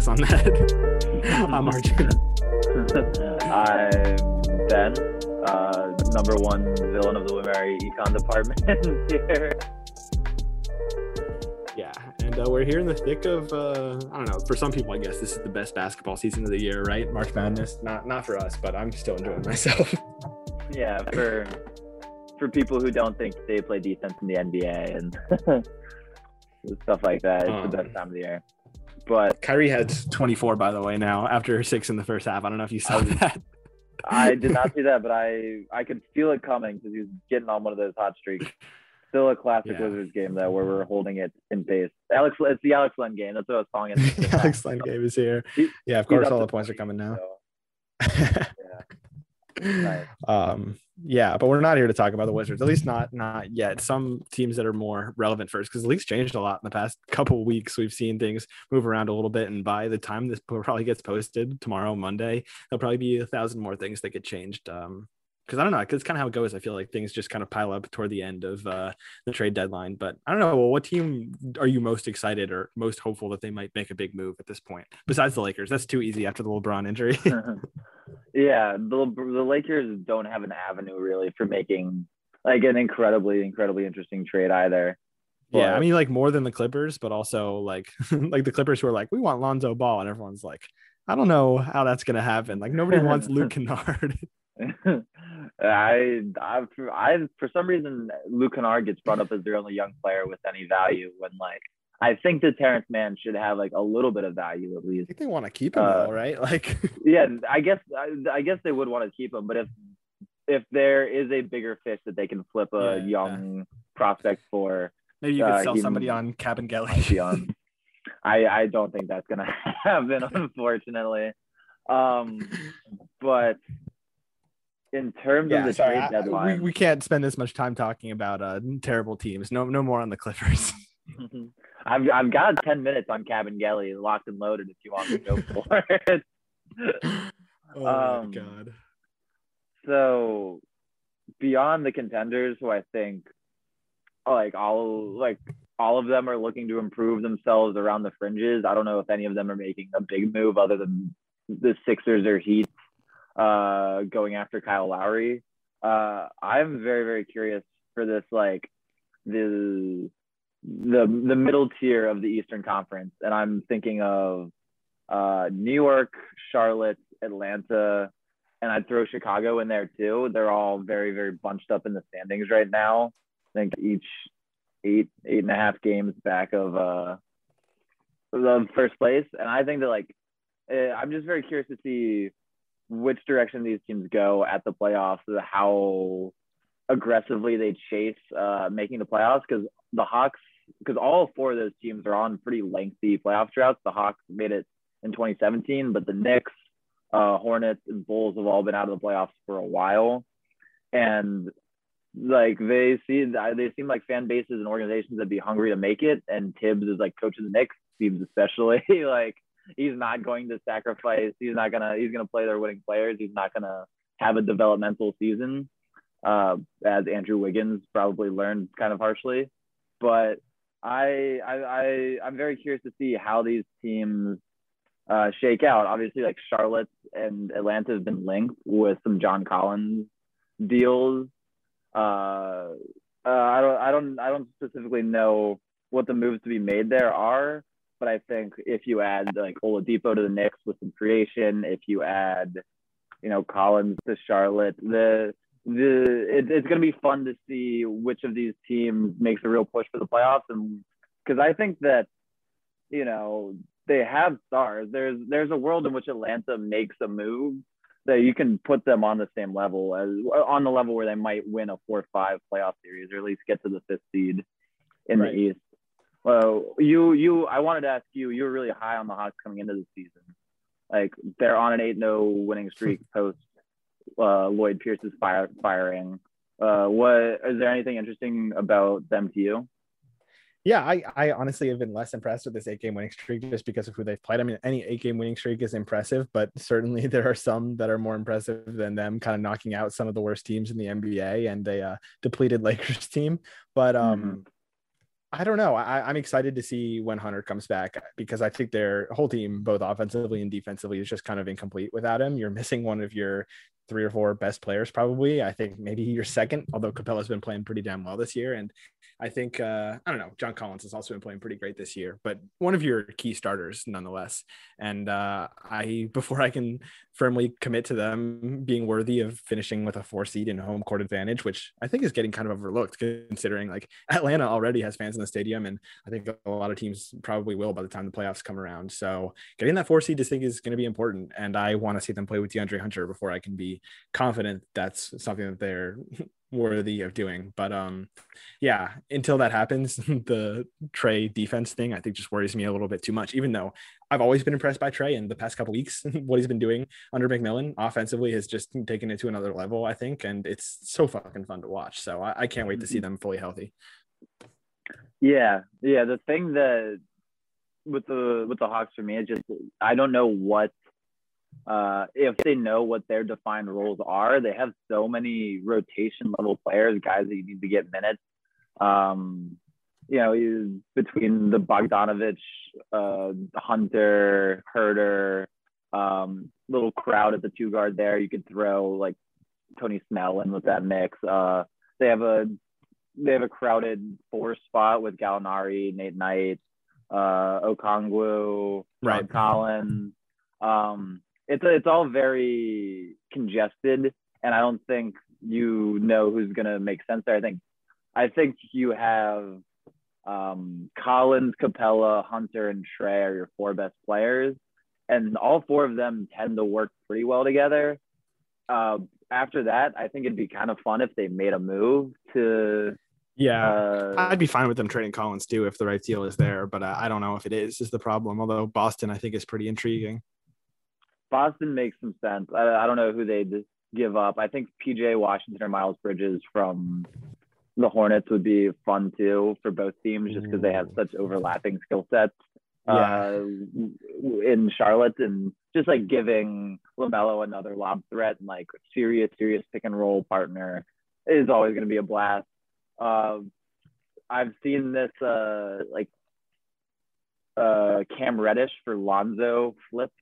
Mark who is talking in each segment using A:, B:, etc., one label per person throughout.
A: Don't check us on that. I'm Arjun.
B: I'm Ben, uh, number one villain of the Wimmera Econ department here.
A: Yeah, and uh, we're here in the thick of uh, I don't know. For some people, I guess this is the best basketball season of the year, right? March Madness. Not not for us, but I'm still enjoying myself.
B: Yeah, for for people who don't think they play defense in the NBA and stuff like that, it's
A: Um,
B: the best time of the year. But
A: Kyrie had 24, by the way, now after six in the first half. I don't know if you saw that.
B: I did not see that, but I I could feel it coming because he was getting on one of those hot streaks. Still a classic
A: Yeah.
B: Wizards game though, where we're holding it in pace. Alex, it's the Alex Len game. That's what I was calling it.
A: Alex Len game is here.
B: He-
A: Yeah, of course, all the points are coming now.
B: so, Nice.
A: um yeah but we're not here to talk about the wizards at least not not yet. Some teams that are more relevant first because the league's changed a lot in the past couple of weeks. We've seen things move around a little bit and by the time this probably gets posted tomorrow monday there'll probably be a thousand more things that get changed um because I don't know, because kind of how it goes. I feel like things just kind of pile up toward the end of uh, the trade deadline. But I don't know. Well, what team are you most excited or most hopeful that they might make a big move at this point? Besides the Lakers, that's too easy after the LeBron injury.
B: yeah, the the Lakers don't have an avenue really for making like an incredibly incredibly interesting trade either.
A: Yeah, I mean, like more than the Clippers, but also like like the Clippers who are like, we want Lonzo Ball, and everyone's like, I don't know how that's gonna happen. Like nobody wants Luke Kennard.
B: I, I, I, for some reason, Luke Kennard gets brought up as the only young player with any value. When like, I think that Terrence Mann should have like a little bit of value at least.
A: I think they want to keep him
B: Uh,
A: though, right? Like,
B: Yeah, I guess, I, I guess they would want to keep him, but if if there is a bigger fish that they can flip a
A: Yeah,
B: young prospect for,
A: maybe you could
B: uh,
A: sell
B: he
A: somebody on
B: Kabengele. I, I don't think that's gonna happen, unfortunately. Um, but in terms of the
A: sorry,
B: trade
A: I-
B: deadline,
A: we, we can't spend this much time talking about uh terrible teams. No, no more on the Clippers.
B: I've I've got ten minutes on Kabengele locked and loaded if you want to go for it.
A: oh
B: Um,
A: my god.
B: so beyond the contenders, who I think like all like all of them are looking to improve themselves around the fringes. I don't know if any of them are making a big move other than the Sixers or Heat uh, going after Kyle Lowry. Uh, I'm very very curious for this like the the the middle tier of the Eastern Conference, and I'm thinking of uh, New York, Charlotte, Atlanta, and I'd throw Chicago in there too. They're all very, very bunched up in the standings right now. I think each eight, eight and a half games back of uh the first place. And I think that like eh, I'm just very curious to see which direction these teams go at the playoffs, how aggressively they chase uh making the playoffs because the Hawks because all four of those teams are on pretty lengthy playoff droughts. The Hawks made it in 2017, but the Knicks, uh, Hornets, and Bulls have all been out of the playoffs for a while, and like they see they seem like fan bases and organizations that be hungry to make it. And Tibbs is like coach of the Knicks seems especially like he's not going to sacrifice. He's not gonna he's gonna play their winning players. He's not gonna have a developmental season, uh, as Andrew Wiggins probably learned kind of harshly. But I I, I I'm very curious to see how these teams uh, shake out. Obviously, like Charlotte and Atlanta have been linked with some John Collins deals. Uh, uh, I don't I don't I don't specifically know what the moves to be made there are, but I think if you add like Oladipo to the Knicks with some creation, if you add you know Collins to Charlotte, the the it, it's going to be fun to see which of these teams makes a real push for the playoffs and because I think that you know they have stars there's there's a world in which Atlanta makes a move that you can put them on the same level as on the level where they might win a 4-5 playoff series or at least get to the fifth seed in
A: Right.
B: the East. Well, you you I wanted to ask you you were really high on the Hawks coming into the season. Like they're on an 8-0 winning streak post uh, Lloyd Pierce's fire, firing. Uh, what is there anything interesting about them to you?
A: Yeah, I, I honestly have been less impressed with this eight game winning streak just because of who they've played. I mean, any eight game winning streak is impressive, but certainly there are some that are more impressive than them kind of knocking out some of the worst teams in the NBA and a uh, depleted Lakers team. But um, mm-hmm. I don't know. I, am excited to see when Hunter comes back because I think their whole team, both offensively and defensively, is just kind of incomplete without him. You're missing one of your three or four best players, probably. I think maybe your second, although Capela's been playing pretty damn well this year. And I think uh, I don't know. John Collins has also been playing pretty great this year, but one of your key starters nonetheless. And uh, I before I can firmly commit to them being worthy of finishing with a four seed in home court advantage, which I think is getting kind of overlooked considering like Atlanta already has fans in the stadium, and I think a lot of teams probably will by the time the playoffs come around. So getting that four seed, I think is going to be important, and I want to see them play with DeAndre Hunter before I can be confident that's something that they're worthy of doing. But um, yeah, until that happens, the Trey defense thing I think just worries me a little bit too much. Even though I've always been impressed by Trey in the past couple weeks, what he's been doing under McMillan offensively has just taken it to another level. I think, and it's so fucking fun to watch. So I, I can't wait to see mm-hmm. them fully healthy.
B: Yeah, yeah. The thing that with the with the Hawks for me is just I don't know what uh, if they know what their defined roles are, they have so many rotation level players, guys that you need to get minutes. Um, you know, between the Bogdanovich, uh, Hunter, Huerter, um, little crowd at the two guard there, you could throw like Tony Snell in with that mix. Uh, they have a they have a crowded four spot with Gallinari, Nate Knight, uh, Okongwu, right. Collins. Um, it's it's all very congested, and I don't think you know who's gonna make sense there. I think I think you have um, Collins, Capela, Hunter, and Trey are your four best players, and all four of them tend to work pretty well together. Uh, after that, I think it'd be kind of fun if they made a move to.
A: Yeah, uh, I'd be fine with them trading Collins too if the right deal is there, but uh, I don't know if it is. Is the problem? Although Boston, I think, is pretty intriguing.
B: Boston makes some sense. I, I don't know who they'd give up. I think PJ Washington or Miles Bridges from the Hornets would be fun too for both teams just because they have such overlapping skill sets yeah. uh, in Charlotte and just like giving LaMelo another lob threat and like serious, serious pick and roll partner is always going to be a blast. Uh, I've seen this uh, like uh, Cam Reddish for Lonzo flip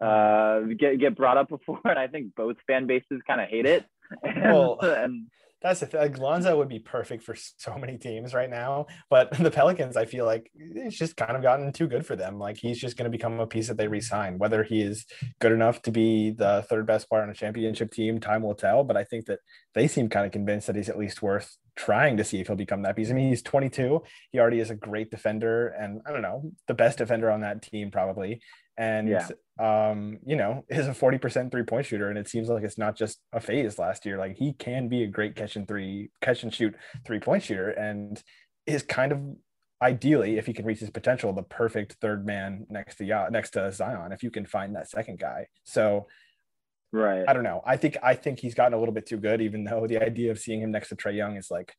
B: uh, get get brought up before, and I think both fan bases kind of hate it. And,
A: well, and that's the thing. Like Lonzo would be perfect for so many teams right now, but the Pelicans, I feel like it's just kind of gotten too good for them. Like he's just going to become a piece that they mm-hmm. resign. Whether he is good enough to be the third best player on a championship team, time will tell. But I think that they seem kind of convinced that he's at least worth trying to see if he'll become that piece. I mean, he's 22. He already is a great defender, and I don't know the best defender on that team probably and yeah. Um, you know, is a 40% three point shooter. And it seems like it's not just a phase last year. Like he can be a great catch and three, catch and shoot three point shooter and is kind of ideally, if he can reach his potential, the perfect third man next to next to Zion, if you can find that second guy. So
B: right.
A: I don't know. I think I think he's gotten a little bit too good, even though the idea of seeing him next to Trey Young is like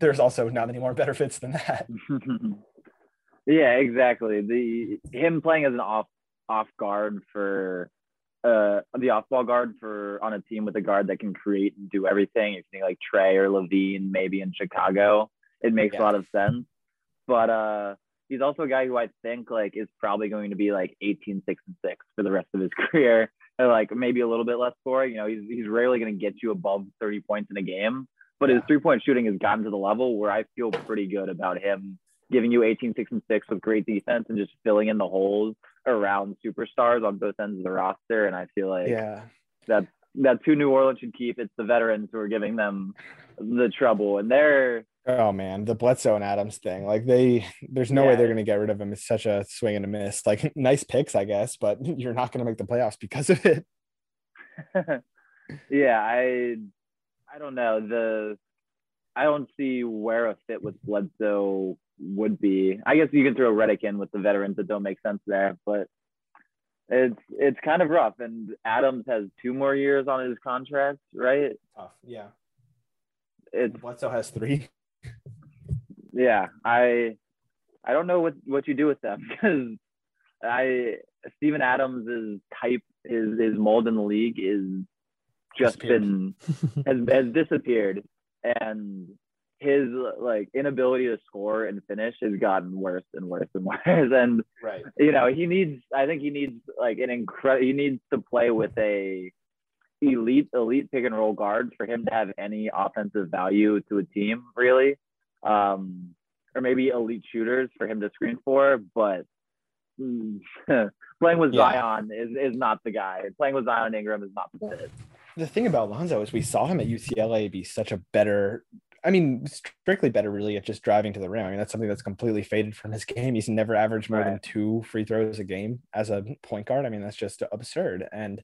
A: there's also not any more better fits than that.
B: Yeah, exactly. The him playing as an off off guard for uh the off ball guard for on a team with a guard that can create and do everything. If you think like Trey or LaVine, maybe in Chicago, it makes yeah. a lot of sense. But uh he's also a guy who I think like is probably going to be like 18, 6 and 6 for the rest of his career. Or like maybe a little bit less scoring. You know, he's he's rarely gonna get you above 30 points in a game. But yeah. his three point shooting has gotten to the level where I feel pretty good about him giving you 18, 6, and 6 with great defense and just filling in the holes around superstars on both ends of the roster. And I feel like
A: yeah,
B: that that's who New Orleans should keep. It's the veterans who are giving them the trouble. And they're
A: Oh man, the Bledsoe and Adams thing. Like they there's no yeah. way they're gonna get rid of him. It's such a swing and a miss. Like nice picks, I guess, but you're not gonna make the playoffs because of it.
B: yeah, I I don't know. The I don't see where a fit with Bledsoe would be. I guess you can throw Redick in with the veterans that don't make sense there, but it's it's kind of rough. And Adams has two more years on his contract, right?
A: Tough, yeah.
B: It's
A: Bledsoe has three.
B: yeah, I I don't know what what you do with them because I Steven Adams' is type his his mold in the league is just been has, has disappeared and his like inability to score and finish has gotten worse and worse and worse. And
A: right.
B: you know he needs i think he needs like an incredible he needs to play with a elite elite pick and roll guard for him to have any offensive value to a team really. Um or maybe elite shooters for him to screen for but playing with yeah. zion is, is not the guy. Playing with zion ingram is not the fit.
A: the thing about Lonzo is we saw him at UCLA be such a better I mean, strictly better really at just driving to the rim. I mean, that's something that's completely faded from his game. He's never averaged more right. than two free throws a game as a point guard. I mean, that's just absurd. And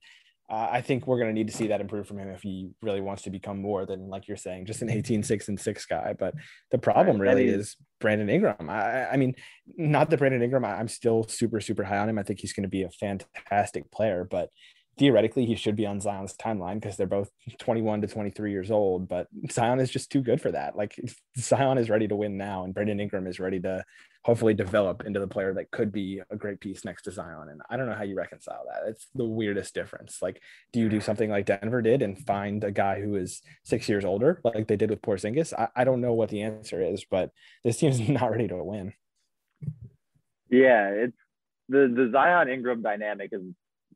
A: uh, I think we're going to need to see that improve from him if he really wants to become more than, like you're saying, just an 18, 6 and 6 guy. But the problem right. really I mean, is Brandon Ingram. I, I mean, not that Brandon Ingram, I'm still super, super high on him. I think he's going to be a fantastic player, but theoretically he should be on Zion's timeline because they're both 21 to 23 years old, but Zion is just too good for that. Like Zion is ready to win now, and Brandon Ingram is ready to hopefully develop into the player that could be a great piece next to Zion. And I don't know how you reconcile that. It's the weirdest difference. Like, do you do something like Denver did and find a guy who is six years older, like they did with Porzingis? I, I don't know what the answer is, but this team's not ready to win.
B: Yeah, it's the the Zion Ingram dynamic is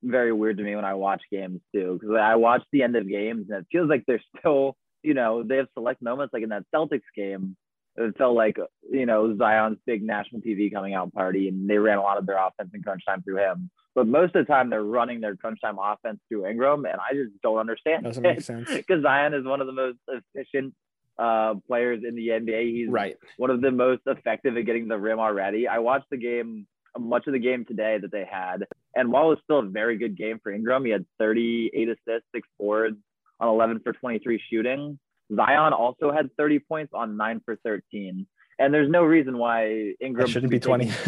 B: very weird to me when I watch games too, because I watch the end of games and it feels like they're still, you know, they have select moments like in that Celtics game. It felt like, you know, Zion's big national TV coming out party and they ran a lot of their offense in crunch time through him. But most of the time they're running their crunch time offense through Ingram. And I just don't understand.
A: Doesn't make sense.
B: Because Zion is one of the most efficient uh, players in the NBA. He's
A: right.
B: one of the most effective at getting the rim already. I watched the game much of the game today that they had. And while it was still a very good game for Ingram, he had 38 assists, six boards on 11 for 23 shooting. Zion also had 30 points on nine for 13. And there's no reason why Ingram
A: that shouldn't be 20.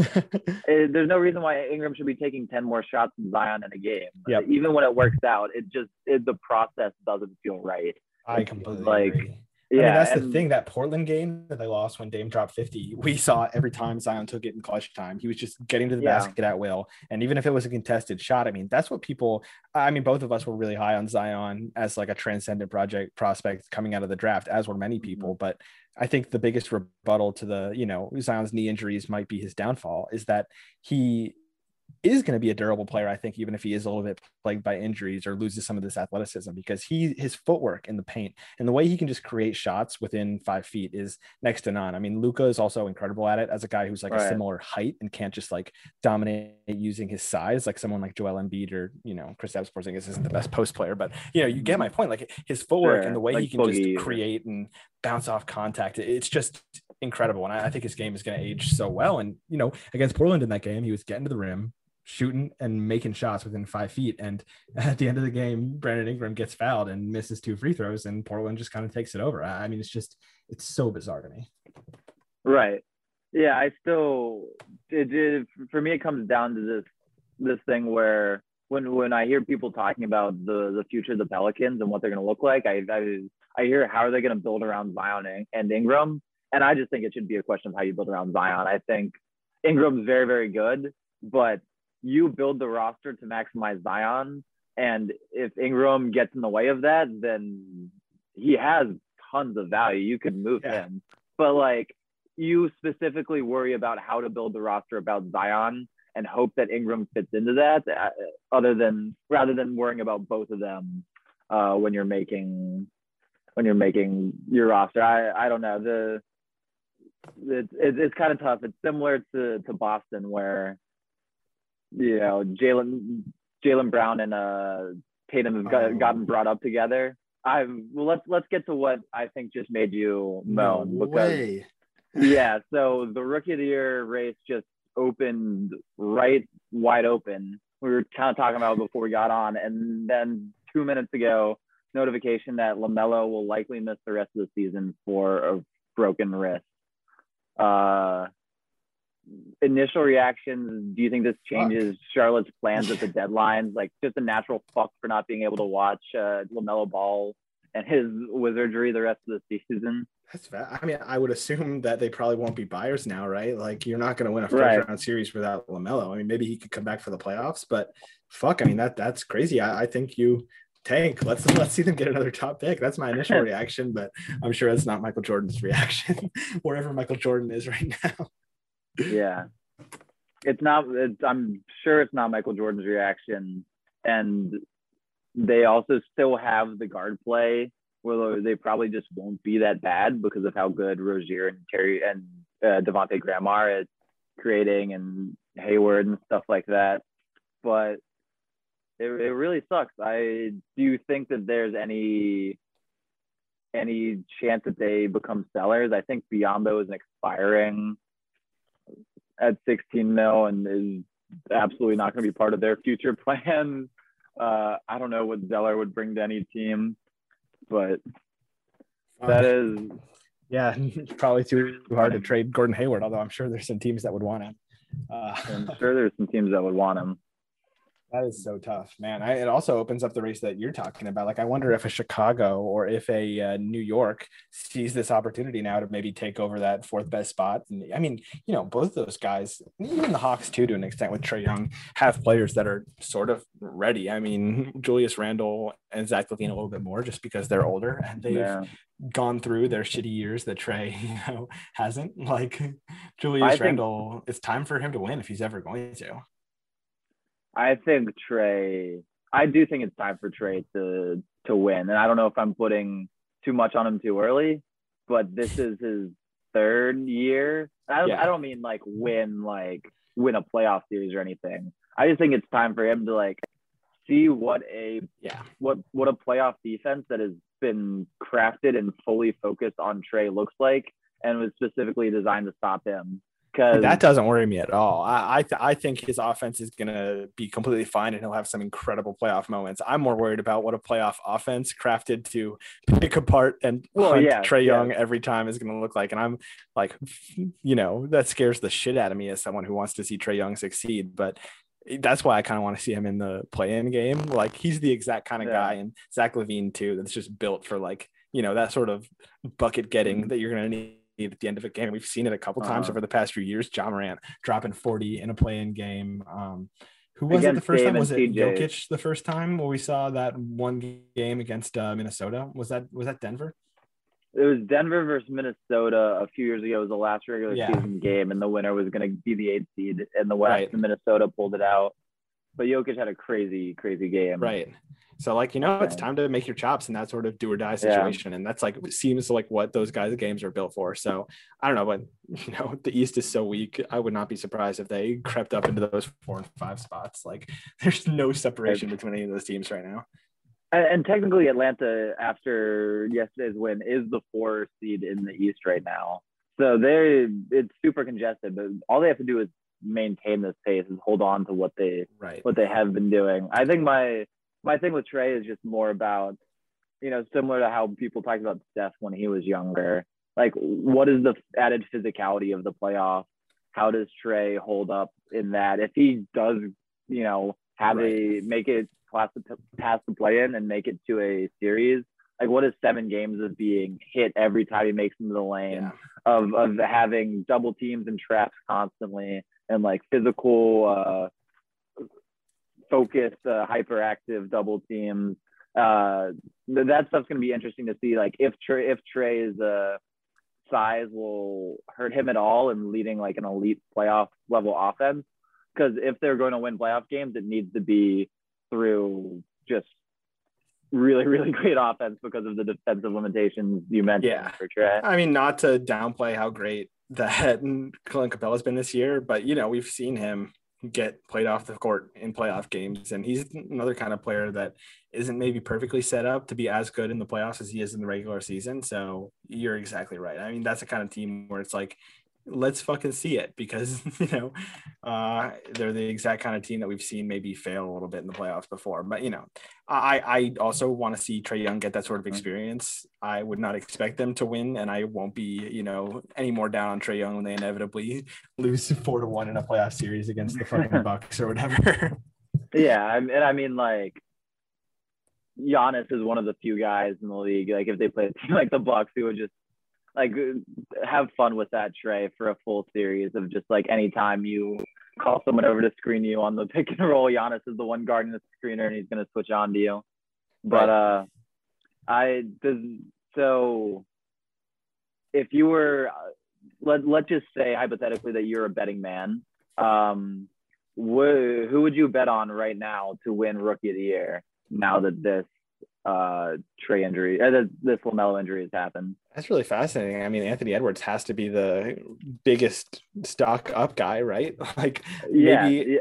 B: Eh, there's no reason why Ingram should be taking 10 more shots than Zion in a game.
A: Yep.
B: Even when it works out, it just it, the process doesn't feel right.
A: I completely like, agree. Yeah, I mean, that's and, the thing. That Portland game that they lost when Dame dropped 50, we saw every time Zion took it in clutch time. He was just getting to the yeah. basket at will. And even if it was a contested shot, I mean, that's what people, I mean, both of us were really high on Zion as like a transcendent project prospect coming out of the draft, as were many mm-hmm. people. But I think the biggest rebuttal to the, you know, Zion's knee injuries might be his downfall is that he is going to be a durable player, I think, even if he is a little bit plagued by injuries or loses some of this athleticism, because he his footwork in the paint and the way he can just create shots within five feet is next to none. I mean, Luka is also incredible at it as a guy who's like right. a similar height and can't just like dominate using his size, like someone like Joel Embiid or you know Kristaps Porzingis isn't the best post player, but you know you get mm-hmm. my point. Like his footwork sure. and the way like he can boogie. just create and bounce off contact, it's just incredible. And I, I think his game is going to age so well. And you know, against Portland in that game, he was getting to the rim, shooting and making shots within five feet. And at the end of the game, Brandon Ingram gets fouled and misses two free throws, and Portland just kind of takes it over. I mean, it's just it's so bizarre to me.
B: Right. Yeah, I still it, it for me it comes down to this this thing where when when I hear people talking about the the future of the Pelicans and what they're going to look like, I, I I hear how are they going to build around Zion and Ingram, and I just think it should be a question of how you build around Zion. I think Ingram's very very good, but you build the roster to maximize Zion. And if Ingram gets in the way of that, then he has tons of value. You can move yeah. him. But like you specifically worry about how to build the roster about Zion and hope that Ingram fits into that uh, other than rather than worrying about both of them uh, when you're making when you're making your roster. I, I don't know. The it's, it's kind of tough. It's similar to, to Boston where you know, Jalen Jaylen Brown and uh, Tatum have got, oh. gotten brought up together. I well, let's let's get to what I think just made you moan
A: no because way.
B: yeah, so the rookie of the year race just opened right wide open. We were kind of talking about before we got on, and then two minutes ago, notification that LaMelo will likely miss the rest of the season for a broken wrist. Uh, initial reactions do you think this changes fuck. charlotte's plans at the deadline like just a natural fuck for not being able to watch uh, lamelo ball
C: and his wizardry the rest of the season.
A: That's bad. I mean, I would assume that they probably won't be buyers now, right? Like you're not going to win a first
C: Right.
A: round series without Lamelo. I mean, maybe he could come back for the playoffs, but fuck, I mean that that's crazy. I, I think you tank. Let's let's see them get another top pick. That's my initial reaction, but I'm sure that's not Michael Jordan's reaction. Wherever Michael Jordan is right now.
C: Yeah, it's not. It's, I'm sure it's not Michael Jordan's reaction, and they also still have the guard play where they probably just won't be that bad because of how good Rozier and Terry and uh, Devonte' Graham are at creating and Hayward and stuff like that. But it, it really sucks. I do think that there's any any chance that they become sellers. I think Biyombo is expiring at 16 mil and is absolutely not going to be part of their future plans. Uh, I don't know what Zeller would bring to any team, but that is
A: yeah, it's probably too hard to trade Gordon Hayward, although I'm sure there's some teams that would want him. Uh,
C: I'm sure there's some teams that would want him.
A: That is so tough, man. I, it also opens up the race that you're talking about. Like, I wonder if a Chicago or if a uh, New York sees this opportunity now to maybe take over that fourth best spot. And I mean, you know, both those guys, even the Hawks too, to an extent with Trey Young, have players that are sort of ready. I mean, Julius Randle and Zach LaVine a little bit more just because they're older and they've
C: Yeah.
A: gone through their shitty years that Trey, you know, hasn't. Like
C: I
A: Julius
C: think-
A: Randle, it's time for him to win if he's ever going to.
C: I think Trey. I do think it's time for Trey to to win, and I don't know if I'm putting too much on him too early, but this is his third year. I don't,
A: Yeah.
C: I don't mean like win like win a playoff series or anything. I just think it's time for him to like see what a
A: Yeah.
C: what what a playoff defense that has been crafted and fully focused on Trey looks like, and was specifically designed to stop him. Because
A: That doesn't worry me at all. I I, th- I think his offense is gonna be completely fine, and he'll have some incredible playoff moments. I'm more worried about what a playoff offense crafted to pick apart and
C: Well,
A: hunt
C: yeah,
A: Trey
C: yeah.
A: Young every time is gonna look like. And I'm like, you know, that scares the shit out of me as someone who wants to see Trey Young succeed. But that's why I kind of want to see him in the play-in game. Like he's the exact kind of
C: Yeah.
A: guy, and Zach LaVine too. That's just built for like you know that sort of bucket getting
C: Mhm.
A: that you're gonna need at the end of a game. We've seen it a couple times
C: Uh-huh.
A: over the past few years. Ja Morant dropping 40 in a play-in game. Um, who was it the first time? Was it
C: TJ.
A: Jokic the first time where we saw that one game against uh, Minnesota? Was that was that Denver?
C: it was Denver versus Minnesota a few years ago. It was the last regular
A: Yeah.
C: season game, and the winner was going to be the eighth seed in the West.
A: Right.
C: And Minnesota pulled it out, but Jokic had a crazy, crazy game.
A: Right. So like you know, it's time to make your chops in that sort of do or die situation, and that's like seems like what those guys' games are built for. So I don't know, but you know, the East is so weak. I would not be surprised if they crept up into those four and five spots. Like there's no separation between any of those teams right now.
C: And, and technically, Atlanta, after yesterday's win, is the four seed in the East right now. So they it's super congested, but all they have to do is maintain this pace and hold on to what they
A: Right.
C: what they have been doing. I think my my thing with Trey is just more about, you know, similar to how people talked about Steph when he was younger. Like, what is the added physicality of the playoff? How does Trey hold up in that? If he does, you know, have a make it past the, past the play in and make it to a series, like what is seven games of being hit every time he makes into the lane?
A: Yeah.
C: of of having double teams and traps constantly and like physical uh focused uh, hyperactive double teams uh th- that stuff's going to be interesting to see like if Trey if Trey's uh size will hurt him at all in leading like an elite playoff level offense because if they're going to win playoff games it needs to be through just really really great offense because of the defensive limitations you mentioned
A: Yeah.
C: for Trey
A: I mean, not to downplay how great that Clint Capela's been this year, but you know, we've seen him get played off the court in playoff games, and he's another kind of player that isn't maybe perfectly set up to be as good in the playoffs as he is in the regular season. So you're exactly right. I mean, that's the kind of team where it's like, let's fucking see it because you know uh, they're the exact kind of team that we've seen maybe fail a little bit in the playoffs before. But you know, I I also want to see Trey Young get that sort of experience. I would not expect them to win, and I won't be you know any more down on Trey Young when they inevitably lose four to one in a playoff series against the fucking Bucks or whatever.
C: yeah and i mean like Giannis is one of the few guys in the league. Like if they play a team like the Bucks, who would just like have fun with that Trey for a full series of just like anytime you call someone over to screen you on the pick and roll, Giannis is the one guarding the screener and he's gonna switch on to you. But right. uh, I does so if you were let let's just say hypothetically that you're a betting man, um, wh- who would you bet on right now to win Rookie of the Year? Now that this uh, Trey injury, uh, this Lamelo injury has happened.
A: That's really fascinating. I mean, Anthony Edwards has to be the biggest stock up guy, right? like
C: yeah,
A: maybe
C: yeah.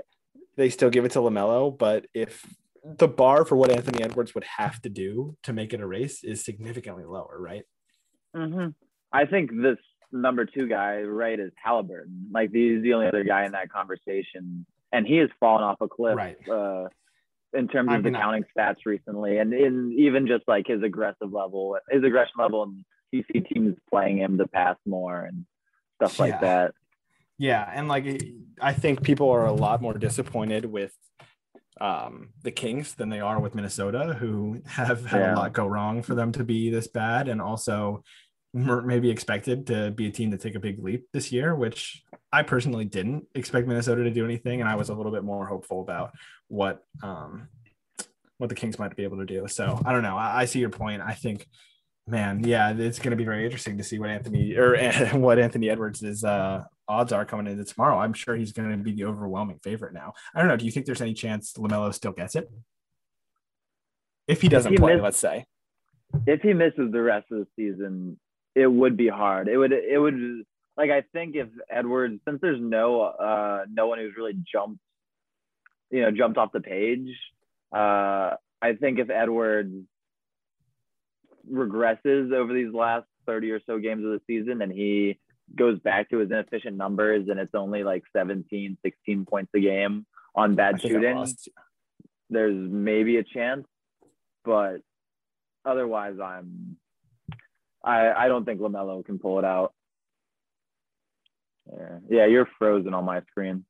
A: they still give it to Lamelo, but if the bar for what Anthony Edwards would have to do to make it a race is significantly lower, right?
C: Mm-hmm. I think this number two guy, right, is Halliburton. Like he's the only other guy in that conversation, and he has fallen off a cliff.
A: Right.
C: Uh, in terms of
A: I mean,
C: the counting stats recently, and in even just like his aggressive level, his aggression level, and you see teams playing him to pass more and stuff like
A: Yeah.
C: that.
A: Yeah, and like I think people are a lot more disappointed with um, the Kings than they are with Minnesota, who have had
C: Yeah.
A: a lot go wrong for them to be this bad, and also maybe expected to be a team to take a big leap this year, which I personally didn't expect Minnesota to do anything, and I was a little bit more hopeful about what um, what the Kings might be able to do. So I don't know. I, I see your point. I think man yeah it's going to be very interesting to see what anthony or what anthony edwards is uh odds are coming into tomorrow i'm sure he's going to be the overwhelming favorite now i don't know do you think there's any chance lamelo still gets it if he doesn't
C: he
A: play
C: missed-
A: let's say
C: If he misses the rest of the season, it would be hard. It would it would like I think if Edwards, since there's no uh no one who's really jumped, you know, jumped off the page, uh I think if Edwards regresses over these last 30 or so games of the season and he goes back to his inefficient numbers and it's only like 17 16 points a game on bad shooting there's maybe a chance but otherwise i'm i i don't think lamelo can pull it out. Yeah, yeah you're frozen on my screen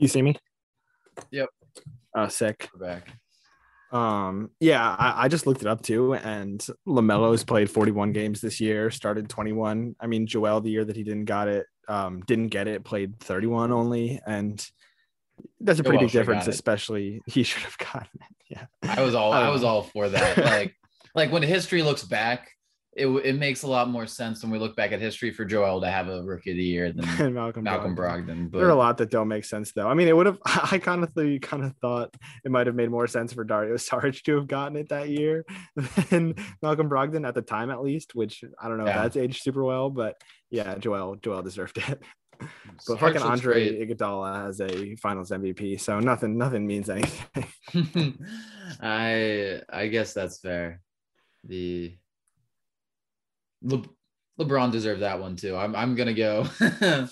A: you see me
B: Yep.
A: uh sick
B: We're back.
A: Um, yeah, I, I just looked it up too, and Lamelo's played 41 games this year, started 21. I mean, Joel, the year that he didn't got it, um, didn't get it, played 31 only, and that's a pretty
B: Joel
A: big difference. Especially, he should have gotten it. Yeah,
B: I was all
A: I
B: I was all for that. Like like when history looks back, it it makes a lot more sense when we look back at history for Joel to have a rookie of the year than
A: and Malcolm,
B: Malcolm
A: Brogdon.
B: Brogdon.
A: There are a lot that don't make sense though. I mean, it would have. I kind of kind of thought it might have made more sense for Dario Saric to have gotten it that year than Malcolm Brogdon at the time, at least. Which I don't know
B: Yeah.
A: if that's aged super well, but yeah, Joel Joel deserved it. But
B: Sarge
A: fucking Andre
B: great.
A: Iguodala has a Finals MVP, so nothing nothing means anything.
B: I I guess that's fair. The Le, LeBron deserved that one too. I'm I'm gonna go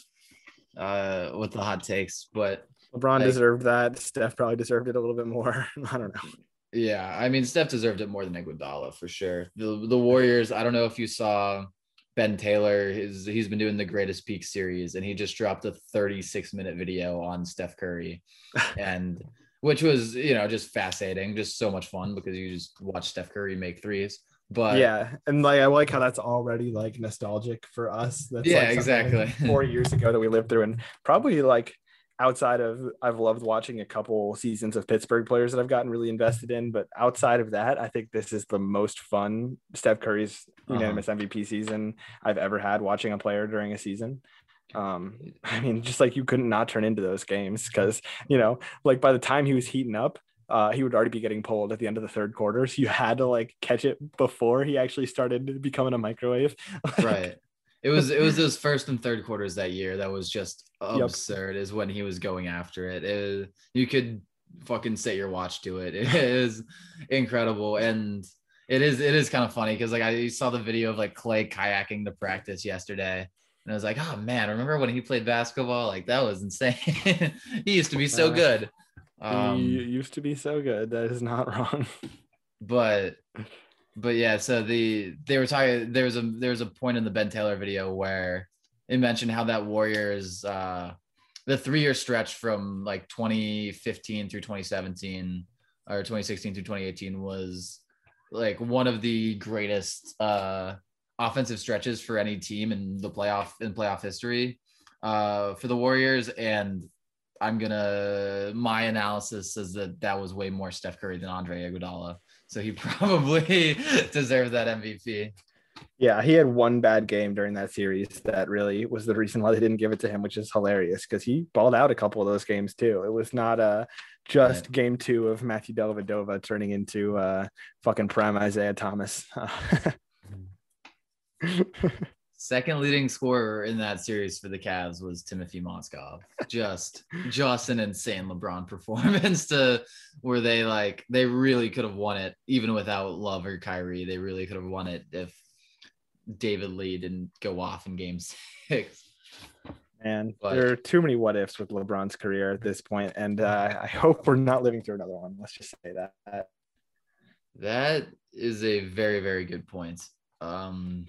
B: uh with the hot takes, but
A: LeBron
B: Like-
A: deserved that. Steph probably deserved it a little bit more. I don't know.
B: Yeah, I mean Steph deserved it more than Iguodala for sure. The the Warriors. I don't know if you saw Ben Taylor. His he's been doing the greatest peak series, and he just dropped a 36 minute video on Steph Curry, and which was you know just fascinating, just so much fun because you just watch Steph Curry make threes. But
A: yeah, and like I like how that's already like nostalgic for us. That's
B: Yeah,
A: like something like
B: exactly.
A: four years ago that we lived through, and probably like outside of I've loved watching a couple seasons of Pittsburgh players that I've gotten really invested in, but outside of that, I think this is the most fun Steph Curry's
B: Uh-huh.
A: unanimous MVP season I've ever had watching a player during a season. Um, I mean, just like you couldn't not turn into those games because you know, like by the time he was heating up, uh, he would already be getting pulled at the end of the third quarter. So you had to like catch it before he actually started becoming a microwave.
B: right. It was it was those first and third quarters that year that was just
A: Yep.
B: absurd. Is when he was going after it. It- you could fucking set your watch to it. It is incredible, and It is it is kind of funny because like I saw the video of like Clay kayaking to practice yesterday. And I was like, oh man, remember when he played basketball? Like that was insane. he used to be so
A: Uh,
B: good.
A: He
B: Um,
A: used to be so good. That is not wrong.
B: but but yeah, so the they were talking there was a there was a point in the Ben Taylor video where it mentioned how that Warriors uh the three year stretch from like 2015 through 2017 or 2016 through 2018 was like one of the greatest uh offensive stretches for any team in the playoff in playoff history uh for the Warriors and I'm gonna my analysis says that that was way more Steph Curry than Andre Iguodala so he probably deserved that MVP.
A: Yeah, he had one bad game during that series that really was the reason why they didn't give it to him, which is hilarious because he balled out a couple of those games too. It was not uh, just
B: Right.
A: game two of Matthew Dellavedova turning into uh, fucking prime Isaiah Thomas.
B: Second leading scorer in that series for the Cavs was Timofey Mozgov. Just, just an insane LeBron performance to where they like they really could have won it even without Love or Kyrie. They really could have won it if David Lee didn't go off in Game Six.
A: Man,
B: But-
A: there are too many what ifs with LeBron's career at this point, and uh, I hope we're not living through another one. Let's just say that.
B: That is a very, very good point. Um,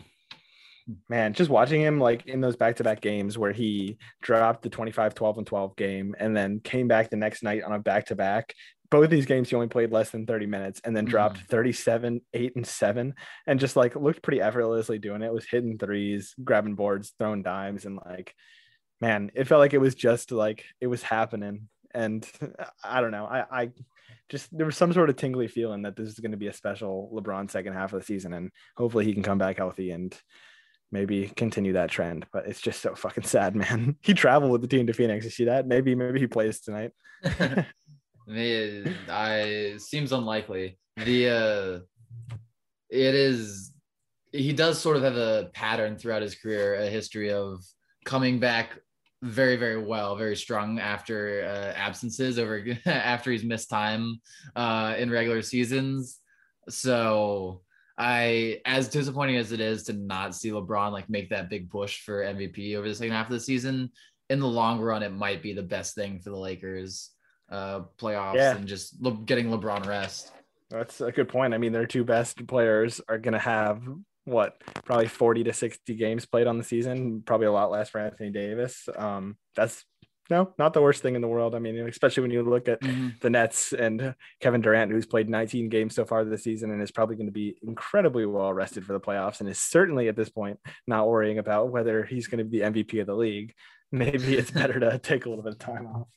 A: man, just watching him like in those back-to-back games where he dropped the 25, 12, and 12 game and then came back the next night on a back-to-back. Both these games he only played less than 30 minutes and then mm-hmm. dropped 37, 8, and 7 and just like looked pretty effortlessly doing it. Was hitting threes, grabbing boards, throwing dimes, and like man, it felt like it was just like it was happening. And I don't know. I, I just there was some sort of tingly feeling that this is going to be a special LeBron second half of the season, and hopefully he can come back healthy and maybe continue that trend. But it's just so fucking sad, man. He traveled with the team to Phoenix. You see that? Maybe maybe he plays tonight.
B: It, I seems unlikely. The uh, it is he does sort of have a pattern throughout his career, a history of coming back very very well, very strong after uh, absences over after he's missed time uh, in regular seasons. So I, as disappointing as it is to not see LeBron like make that big push for MVP over the second half of the season, in the long run, it might be the best thing for the Lakers uh playoffs
A: Yeah.
B: and just Le- getting LeBron rest.
A: That's a good point. I mean, their two best players are going to have what probably 40 to 60 games played on the season, probably a lot less for Anthony Davis. Um, that's no, not the worst thing in the world. I mean, especially when you look at the Nets and Kevin Durant, who's played 19 games so far this season and is probably going to be incredibly well rested for the playoffs and is certainly at this point not worrying about whether he's going to be the MVP of the league. Maybe it's better to take a little bit of time off.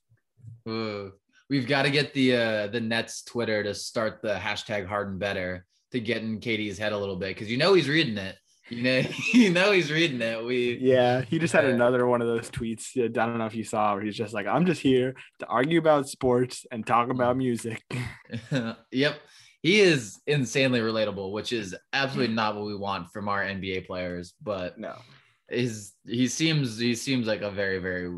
B: Ooh. We've got to get the uh the Nets Twitter to start the hashtag Harden better to get in KD's head a little bit because you know he's reading it. You know, you know he's reading it. We
A: Yeah, he just had
B: Yeah.
A: another one of those tweets. uh, I don't know if you saw where he's just like, "I'm just here to argue about sports and talk about music."
B: yep. He is insanely relatable, which is absolutely not what we want from our NBA players, but
A: No,
B: his he seems he seems like a very, very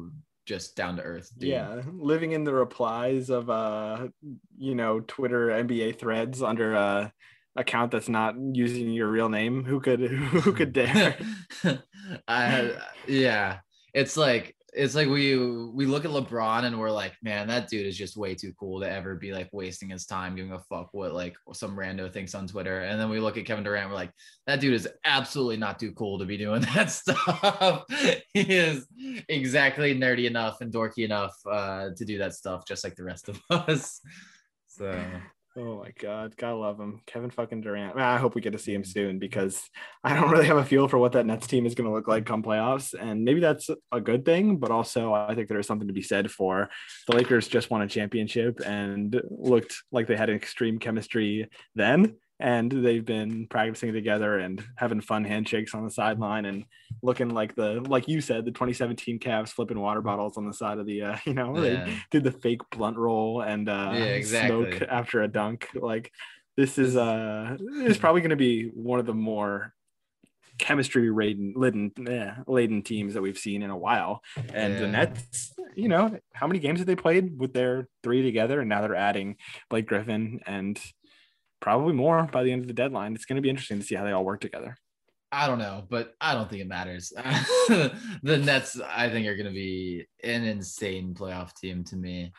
B: just down to earth dude.
A: yeah, living in the replies of uh, you know, Twitter NBA threads under a account that's not using your real name. Who could who could dare?
B: I yeah, it's like it's like we we look at LeBron and we're like, man, that dude is just way too cool to ever be like wasting his time giving a fuck what like some rando thinks on Twitter. And then we look at Kevin Durant, we're like, that dude is absolutely not too cool to be doing that stuff. he is exactly nerdy enough and dorky enough uh, to do that stuff, just like the rest of us. So
A: Oh my god, gotta love him, Kevin fucking Durant. Ah, I hope we get to see him soon because I don't really have a feel for what that Nets team is going to look like come playoffs, and maybe that's a good thing. But also, I think there is something to be said for the Lakers just won a championship and looked like they had an extreme chemistry then, and they've been practicing together and having fun handshakes on the sideline and looking like the like you said the 2017 Cavs flipping water bottles on the side of the uh, you know they did the fake blunt roll and uh
B: Yeah, exactly.
A: smoke after a dunk like this is uh is probably going to be one of the more chemistry laden laden, yeah, laden teams that we've seen in a while and the
B: Yeah.
A: nets you know how many games have they played with their three together and now they're adding blake griffin and probably more by the end of the deadline. It's going to be interesting to see how they all work together.
B: I don't know, but I don't think it matters. the Nets, I think, are going to be an insane playoff team to me.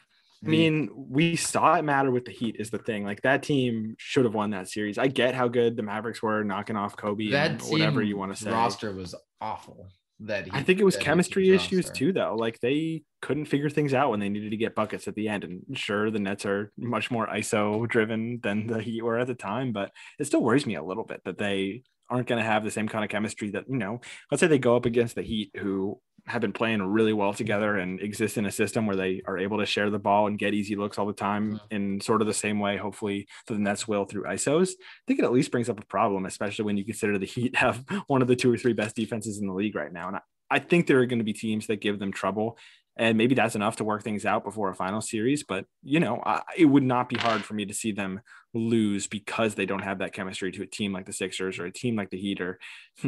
A: I mean, we saw it matter with the Heat is the thing. Like that team should have won that series. I get how good the Mavericks were knocking off Kobe
B: that
A: whatever you want to say.
B: The roster was awful. That
A: I think it was chemistry issues too, though. Like they couldn't figure things out when they needed to get buckets at the end. And sure, the Nets are much more ISO driven than the Heat were at the time, but it still worries me a little bit that they aren't going to have the same kind of chemistry that, you know, let's say they go up against the Heat who have been playing really well together and exist in a system where they are able to share the ball and get easy looks all the time mm-hmm. in sort of the same way, hopefully, that the Nets will through ISOs. I think it at least brings up a problem, especially when you consider the Heat have one of the two or three best defenses in the league right now. And I, I think there are going to be teams that give them trouble. And maybe that's enough to work things out before a final series. But, you know, I, it would not be hard for me to see them lose because they don't have that chemistry to a team like the Sixers or a team like the Heat or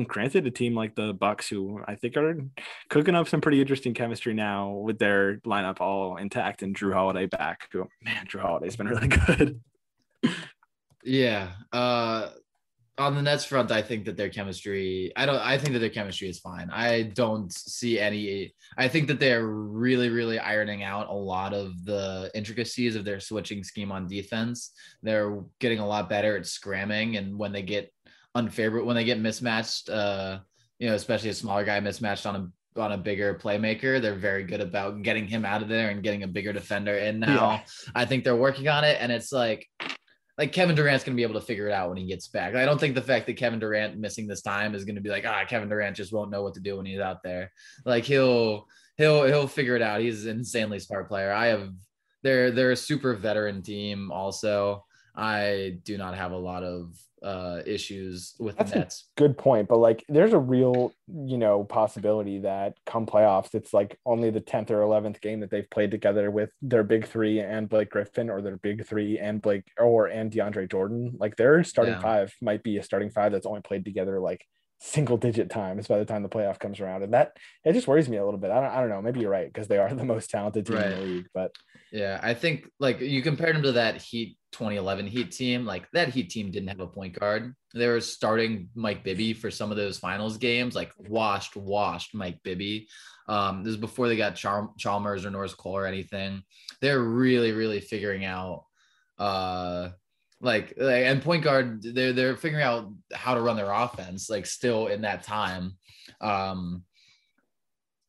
A: granted a team like the Bucks, who I think are cooking up some pretty interesting chemistry now with their lineup all intact and Jrue Holiday back. Who, man, Jrue Holiday's been really good.
B: Yeah. Uh on the Nets front, I think that their chemistry, I don't I think that their chemistry is fine. I don't see any I think that they're really, really ironing out a lot of the intricacies of their switching scheme on defense. They're getting a lot better at scramming and when they get unfavorable when they get mismatched, uh, you know, especially a smaller guy mismatched on a on a bigger playmaker, they're very good about getting him out of there and getting a bigger defender in now.
A: Yeah.
B: I think they're working on it, and it's like like Kevin Durant's gonna be able to figure it out when he gets back. I don't think the fact that Kevin Durant missing this time is gonna be like, ah, Kevin Durant just won't know what to do when he's out there. Like he'll he'll he'll figure it out. He's an insanely smart player. I have they're they're a super veteran team also. I do not have a lot of uh issues with
A: That's
B: the
A: a-
B: Nets.
A: good point, but like there's a real, you know, possibility that come playoffs, it's like only the 10th or 11th game that they've played together with their big three and Blake Griffin or their big three and Blake or and DeAndre Jordan. Like their starting
B: Yeah.
A: five might be a starting five that's only played together like single digit times by the time the playoff comes around. And that it just worries me a little bit. I don't, I don't know. Maybe you're right because they are the most talented team in the league, but
B: Yeah, I think like you compared them to that Heat 2011 Heat team. Like that Heat team didn't have a point guard. They were starting Mike Bibby for some of those finals games, like washed, washed Mike Bibby. Um, this is before they got Char- Chalmers or Norris Cole or anything. They're really, really figuring out uh like, like and point guard they're they're figuring out how to run their offense like still in that time um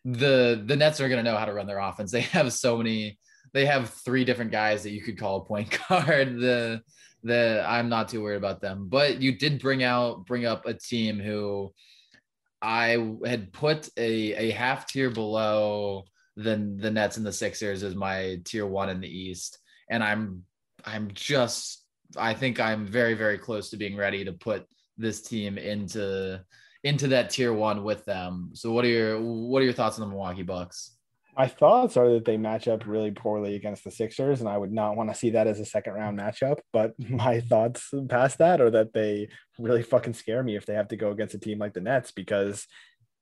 B: the the nets are going to know how to run their offense they have so many they have three different guys that you could call a point guard. The the I'm not too worried about them. But you did bring out bring up a team who I had put a a half tier below than the Nets and the Sixers as my tier one in the East, and I'm I'm just I think I'm very very close to being ready to put this team into into that tier one with them. So what are your what are your thoughts on the Milwaukee Bucks?
A: my thoughts are that they match up really poorly against the Sixers, and I would not want to see that as a second round matchup. But my thoughts past that are that they really fucking scare me if they have to go against a team like the Nets because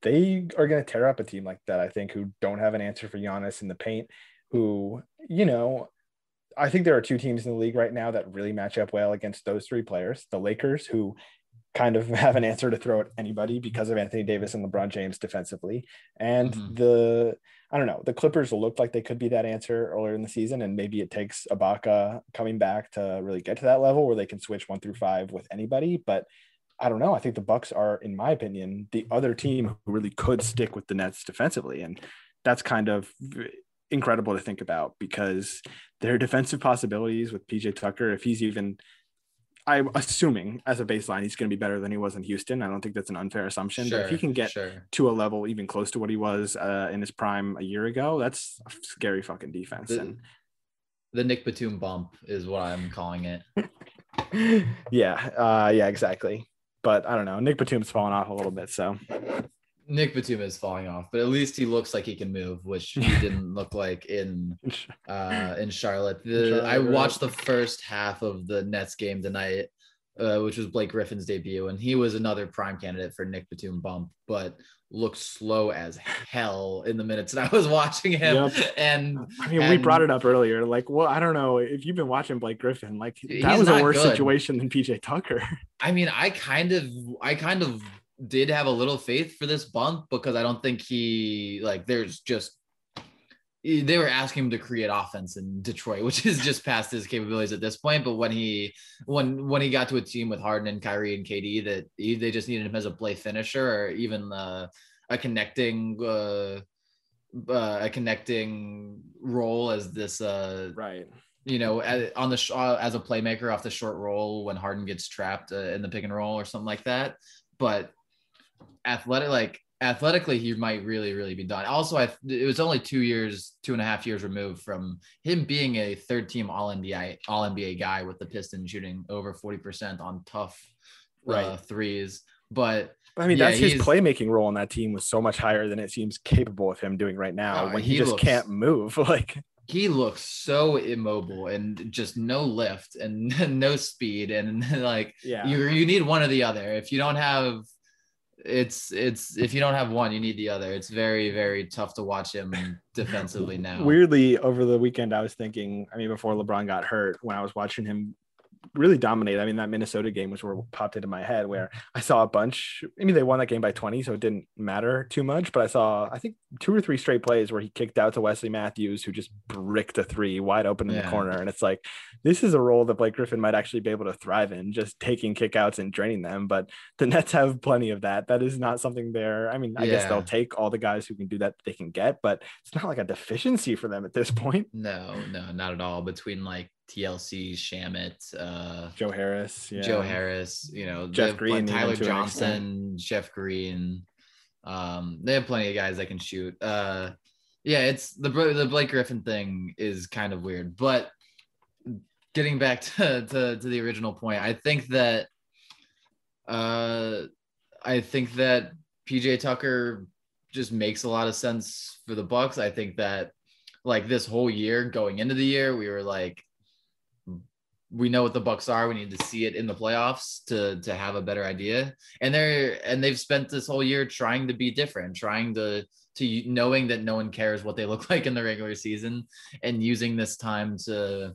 A: they are going to tear up a team like that. I think who don't have an answer for Giannis in the paint. Who you know, I think there are two teams in the league right now that really match up well against those three players: the Lakers, who kind of have an answer to throw at anybody because of Anthony Davis and LeBron James defensively, and
B: Mhm.
A: the I don't know. The Clippers looked like they could be that answer earlier in the season, and maybe it takes Ibaka coming back to really get to that level where they can switch one through five with anybody. But I don't know. I think the Bucks are, in my opinion, the other team who really could stick with the Nets defensively, and that's kind of incredible to think about because their defensive possibilities with PJ Tucker, if he's even I'm assuming as a baseline, he's going to be better than he was in Houston. I don't think that's an unfair assumption. but if he can get
B: sure.
A: to a level even close to what he was uh, in his prime a year ago, that's a scary fucking defense.
B: The-
A: And
B: the Nick Batum bump is what I'm calling it.
A: yeah, uh, yeah, exactly. But I don't know. Nick Batum's fallen off a little bit, so
B: Nick Batum is falling off, but at least he looks like he can move, which he didn't look like in uh in Charlotte. The
A: Charlotte,
B: I
A: right.
B: watched the first half of the Nets game tonight, uh, which was Blake Griffin's debut, and he was another prime candidate for Nick Batum bump. But looked slow as hell in the minutes that I was watching him.
A: Yep.
B: And
A: I mean, we brought it up earlier. Like, well, I don't know if you've been watching Blake Griffin. Like, that was a worse
B: good.
A: situation than PJ Tucker.
B: I mean, I kind of, I kind of did have a little faith for this bump because I don't think he like. There's just they were asking him to create offense in Detroit, which is just past his capabilities at this point. But when he, when when he got to a team with Harden and Kyrie and KD, that he, they just needed him as a play finisher or even uh, a connecting. Uh, uh, a connecting role as this uh,
A: Right.
B: you know, as, on the sh- uh, as a playmaker off the short roll when Harden gets trapped uh, in the pick and roll or something like that. But athletic, like athletically, he might really, really be done. Also, I it was only two years, two and a half years removed from him being a third team All NBA All NBA guy with the Pistons shooting over forty percent on tough uh, threes. But
A: But I mean,
B: Yeah,
A: that's his playmaking role on that team was so much higher than it seems capable of him doing right now
B: Uh,
A: when he,
B: he
A: just
B: looks-
A: can't move. Like,
B: he looks so immobile and just no lift and no speed and like
A: yeah.
B: you you need one or the other. If you don't have it's it's if you don't have one, you need the other. It's very very tough to watch him defensively now.
A: Weirdly, over the weekend, I was thinking, I mean, before LeBron got hurt, when I was watching him really dominate, I mean, that Minnesota game was where popped into my head where I saw a bunch. I mean, they won that game by 20, so it didn't matter too much, but I saw, I think, two or three straight plays where he kicked out to Wesley Matthews, who just bricked a three wide open in the corner. And it's like, this is a role that Blake Griffin might actually be able to thrive in, just taking kickouts and draining them. But the Nets have plenty of that. That is not something they're, I mean, I guess they'll take all the guys who can do that they can get, but it's not like a deficiency for them at this point.
B: No, no, not at all. Between like TLC, Shamet, uh,
A: Joe Harris, yeah.
B: Joe Harris, you know,
A: Jeff Green
B: Tyler Johnson, Jeff Green. Um, they have plenty of guys that can shoot. Uh, yeah, it's the the Blake Griffin thing is kind of weird, but getting back to, to, to the original point, I think that uh, I think that PJ Tucker just makes a lot of sense for the Bucks. I think that like this whole year going into the year, we were like, we know what the Bucks are. We need to see it in the playoffs to to have a better idea. And they're and they've spent this whole year trying to be different, trying to to knowing that no one cares what they look like in the regular season, and using this time to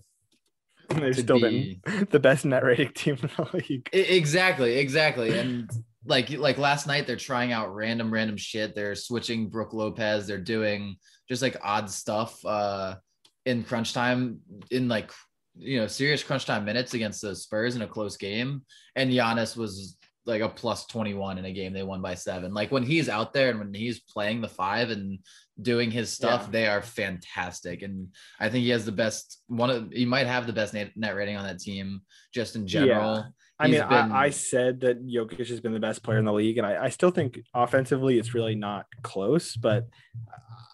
A: They've
B: to
A: still
B: be-
A: been the best net rating team in the league.
B: Exactly, exactly. And like like last night, they're trying out random, random shit. They're switching Brook Lopez. They're doing just like odd stuff uh in crunch time in like you know serious crunch time minutes against the Spurs in a close game. And Giannis was like a plus 21 in a game they won by seven. Like when he's out there and when he's playing the five and doing his stuff,
A: Yeah.
B: they are fantastic. And I think he has the best one of he might have the best net, net rating on that team just in general.
A: I mean,
B: been-
A: I, I said that Jokic has been the best player in the league, and I, I still think offensively it's really not close. But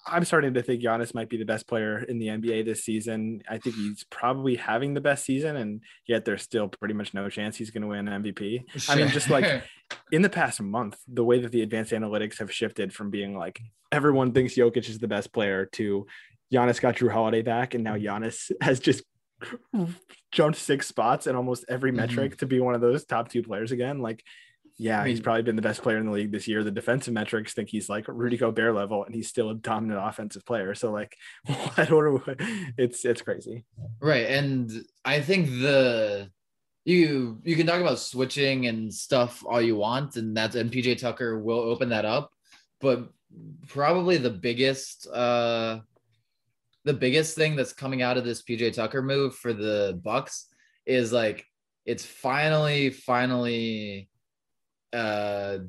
A: I'm starting to think Giannis might be the best player in the NBA this season. I think he's probably having the best season, and yet there's still pretty much no chance he's going to win MVP. I mean, just like in the past month, the way that the advanced analytics have shifted from being like everyone thinks Jokic is the best player to Giannis got Jrue Holiday back, and now Giannis has just jumped six spots in almost every
B: Mhm.
A: metric to be one of those top two players again. Like, yeah,
B: I
A: he's probably been the best player in the league this year. The defensive metrics think he's like Rudy Gobert level, and he's still a dominant offensive player. So like, what order? It's it's crazy.
B: right and i think the you you can talk about switching and stuff all you want and that's and pj tucker will open that up but probably the biggest uh the biggest thing that's coming out of this pj tucker move for the bucks is like it's finally finally uh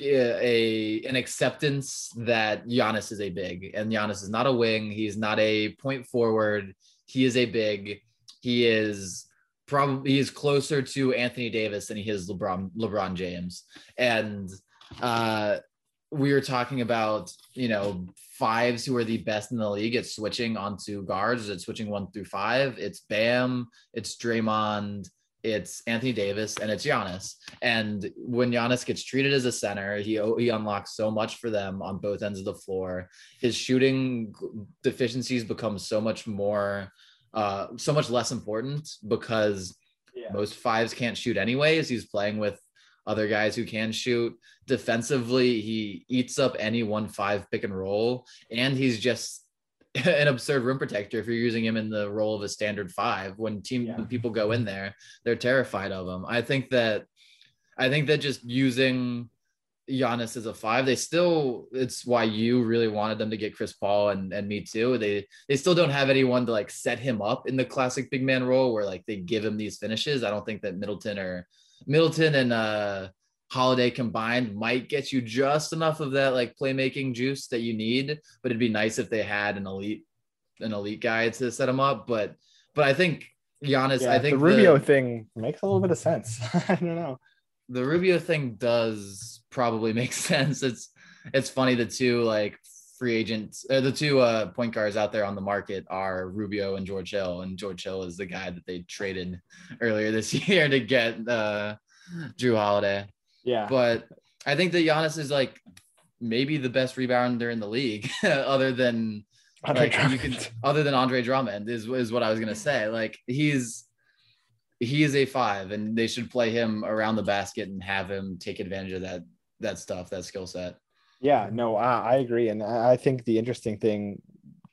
B: a an acceptance that Giannis is a big and Giannis is not a wing. He's not a point forward. He is a big. He is probably he is closer to Anthony Davis than he is LeBron LeBron James. And uh we were talking about you know fives who are the best in the league It's switching onto guards. It's switching one through five. It's Bam. It's Draymond. It's Anthony Davis and it's Giannis. And when Giannis gets treated as a center, he he unlocks so much for them on both ends of the floor. His shooting deficiencies become so much more, uh, so much less important because
A: Yeah.
B: most fives can't shoot anyways. He's playing with other guys who can shoot. Defensively, he eats up any one five pick and roll, and he's just an absurd rim protector if you're using him in the role of a standard five. When team
A: Yeah.
B: when people go in there, they're terrified of him. I think that I think that just using Giannis as a five, they still it's why you really wanted them to get Chris Paul and, and me too. They they still don't have anyone to like set him up in the classic big man role where like they give him these finishes. I don't think that Middleton or Middleton and uh Holiday combined might get you just enough of that like playmaking juice that you need, but it'd be nice if they had an elite an elite guy to set him up. But but I think Giannis,
A: Yeah,
B: I think
A: the Rubio thing makes a little bit of sense. I don't know.
B: the Rubio thing does probably make sense. It's it's funny the two like free agents, uh, the two uh, point guards out there on the market are Rubio and George Hill, and George Hill is the guy that they traded earlier this year to get uh, Jrue Holiday.
A: Yeah.
B: But I think that Giannis is like maybe the best rebounder in the league, other than
A: Andre
B: like you
A: Drummond.
B: can other than Andre Drummond is is what I was gonna say. Like he's he is a five, and they should play him around the basket and have him take advantage of that that stuff, that skill set.
A: Yeah, no, I, I agree. And I I think the interesting thing,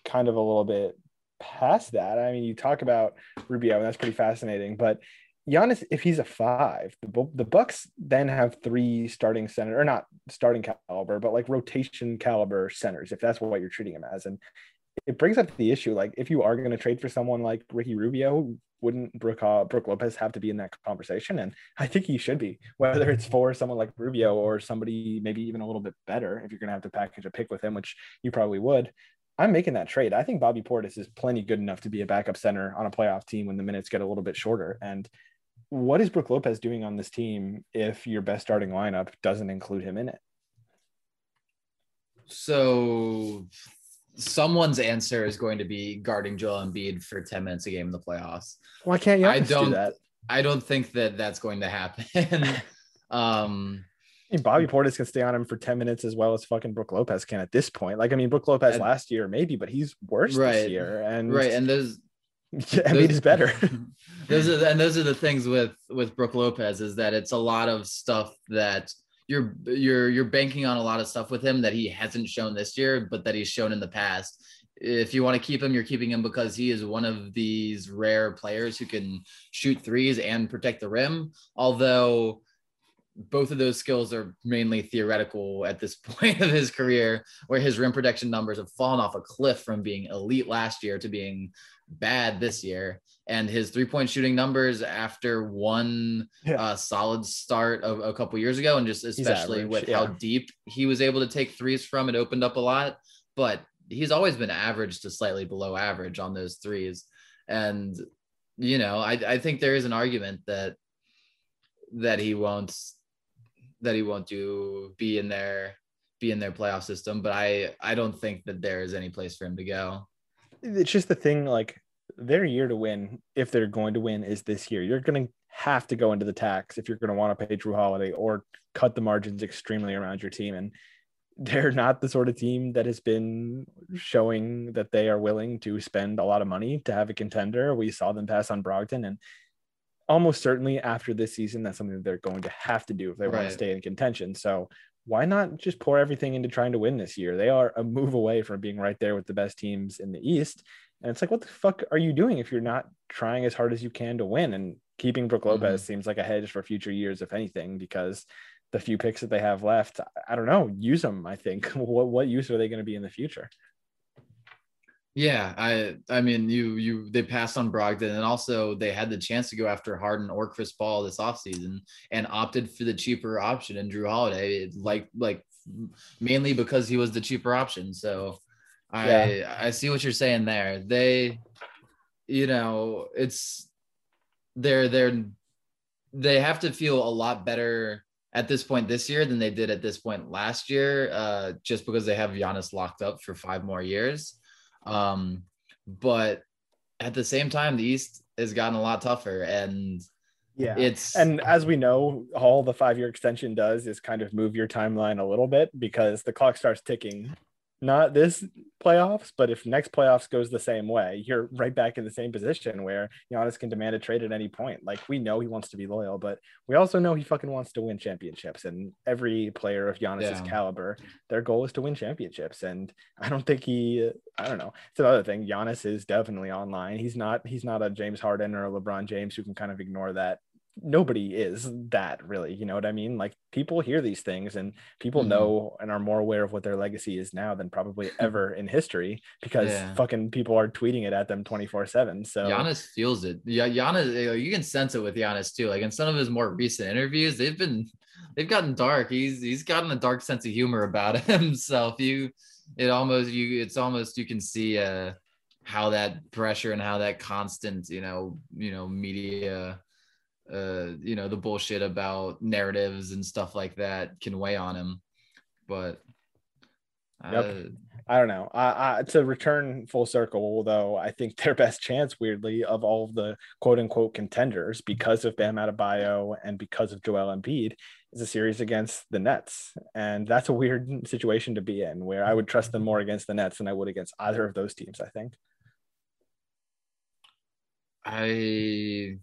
A: kind of a little bit past that, I mean, you talk about Rubio, and that's pretty fascinating. But Giannis, if he's a five, the, the Bucks then have three starting center, or not starting caliber, but like rotation caliber centers, if that's what you're treating him as. And it brings up the issue like, if you are going to trade for someone like Ricky Rubio, wouldn't Brook, uh, Brook Lopez have to be in that conversation? And I think he should be, whether it's for someone like Rubio or somebody maybe even a little bit better. If you're going to have to package a pick with him, which you probably would, I'm making that trade. I think Bobby Portis is plenty good enough to be a backup center on a playoff team when the minutes get a little bit shorter. And what is Brook Lopez doing on this team if your best starting lineup doesn't include him in it?
B: So someone's answer is going to be guarding Joel Embiid for 10 minutes a game in the playoffs.
A: Why can't
B: you?
A: I
B: don't
A: do that?
B: I don't think that that's going to happen. um
A: I mean, Bobby Portis can stay on him for 10 minutes as well as fucking Brook Lopez can at this point. Like, I mean, Brook Lopez
B: And-
A: last year, maybe, but he's worse
B: Right.
A: this year. And
B: right and those
A: I mean, is better.
B: those are and those are the things with with Brook Lopez is that it's a lot of stuff that you're you're you're banking on a lot of stuff with him that he hasn't shown this year, but that he's shown in the past. If you want to keep him, you're keeping him because he is one of these rare players who can shoot threes and protect the rim. Although both of those skills are mainly theoretical at this point of his career, where his rim protection numbers have fallen off a cliff from being elite last year to being bad this year. And his three point shooting numbers after one
A: Yeah.
B: uh, solid start of a couple years ago, and just especially
A: average,
B: with
A: yeah.
B: how deep he was able to take threes from, it opened up a lot. But he's always been average to slightly below average on those threes. And, you know, I, I think there is an argument that that he won't that he won't do be in their be in their playoff system but i i don't think that there is any place for him to go
A: it's just the thing like their year to win if they're going to win is this year. You're going to have to go into the tax if you're going to want to pay jrue holiday or cut the margins extremely around your team. And they're not the sort of team that has been showing that they are willing to spend a lot of money to have a contender. We saw them pass on brogdon and almost certainly after this season that's something that they're going to have to do if they want to stay in contention. So why not just pour everything into trying to win this year? They are a move away from being right there with the best teams in the East. And it's like, what the fuck are you doing if you're not trying as hard as you can to win? And keeping Brook Lopez mm-hmm. seems like a hedge for future years, if anything, because the few picks that they have left, I don't know, use them. I think. What what use are they going to be in the future?
B: Yeah i i mean you you they passed on brogdon and also they had the chance to go after harden or chris paul this offseason and opted for the cheaper option and jrue holiday like like mainly because he was the cheaper option so i
A: Yeah.
B: i see what you're saying there they you know it's they're they're they have to feel a lot better at this point this year than they did at this point last year, uh, just because they have Giannis locked up for five more years. Um, but at the same time, the East has gotten a lot tougher, and
A: Yeah.
B: it's
A: And as we know, all the five year extension does is kind of move your timeline a little bit because the clock starts ticking not this playoffs, but if next playoffs goes the same way, you're right back in the same position where Giannis can demand a trade at any point. Like we know he wants to be loyal, but we also know he fucking wants to win championships. And every player of Giannis's
B: Yeah.
A: caliber, their goal is to win championships. And I don't think he, I don't know. It's another thing. Giannis is definitely online. He's not. He's not a James Harden or a LeBron James who can kind of ignore that. Nobody is that really. You know what I mean? Like people hear these things and people
B: Mhm.
A: know and are more aware of what their legacy is now than probably ever in history because
B: Yeah.
A: fucking people are tweeting it at them 24 7 so
B: Giannis feels it. Yeah, Giannis, you you can sense it with Giannis too. Like in some of his more recent interviews, they've been they've gotten dark. He's he's gotten a dark sense of humor about himself. You it almost you it's almost you can see uh how that pressure and how that constant, you know, you know, media uh you know the bullshit about narratives and stuff like that can weigh on him. But
A: Yep.
B: uh,
A: i don't know. I, I, to return full circle though i think their best chance weirdly of all of the quote unquote contenders because of bam Adebayo and because of joel Embiid is a series against the nets. And that's a weird situation to be in where i would trust them more against the nets than i would against either of those teams i think.
B: I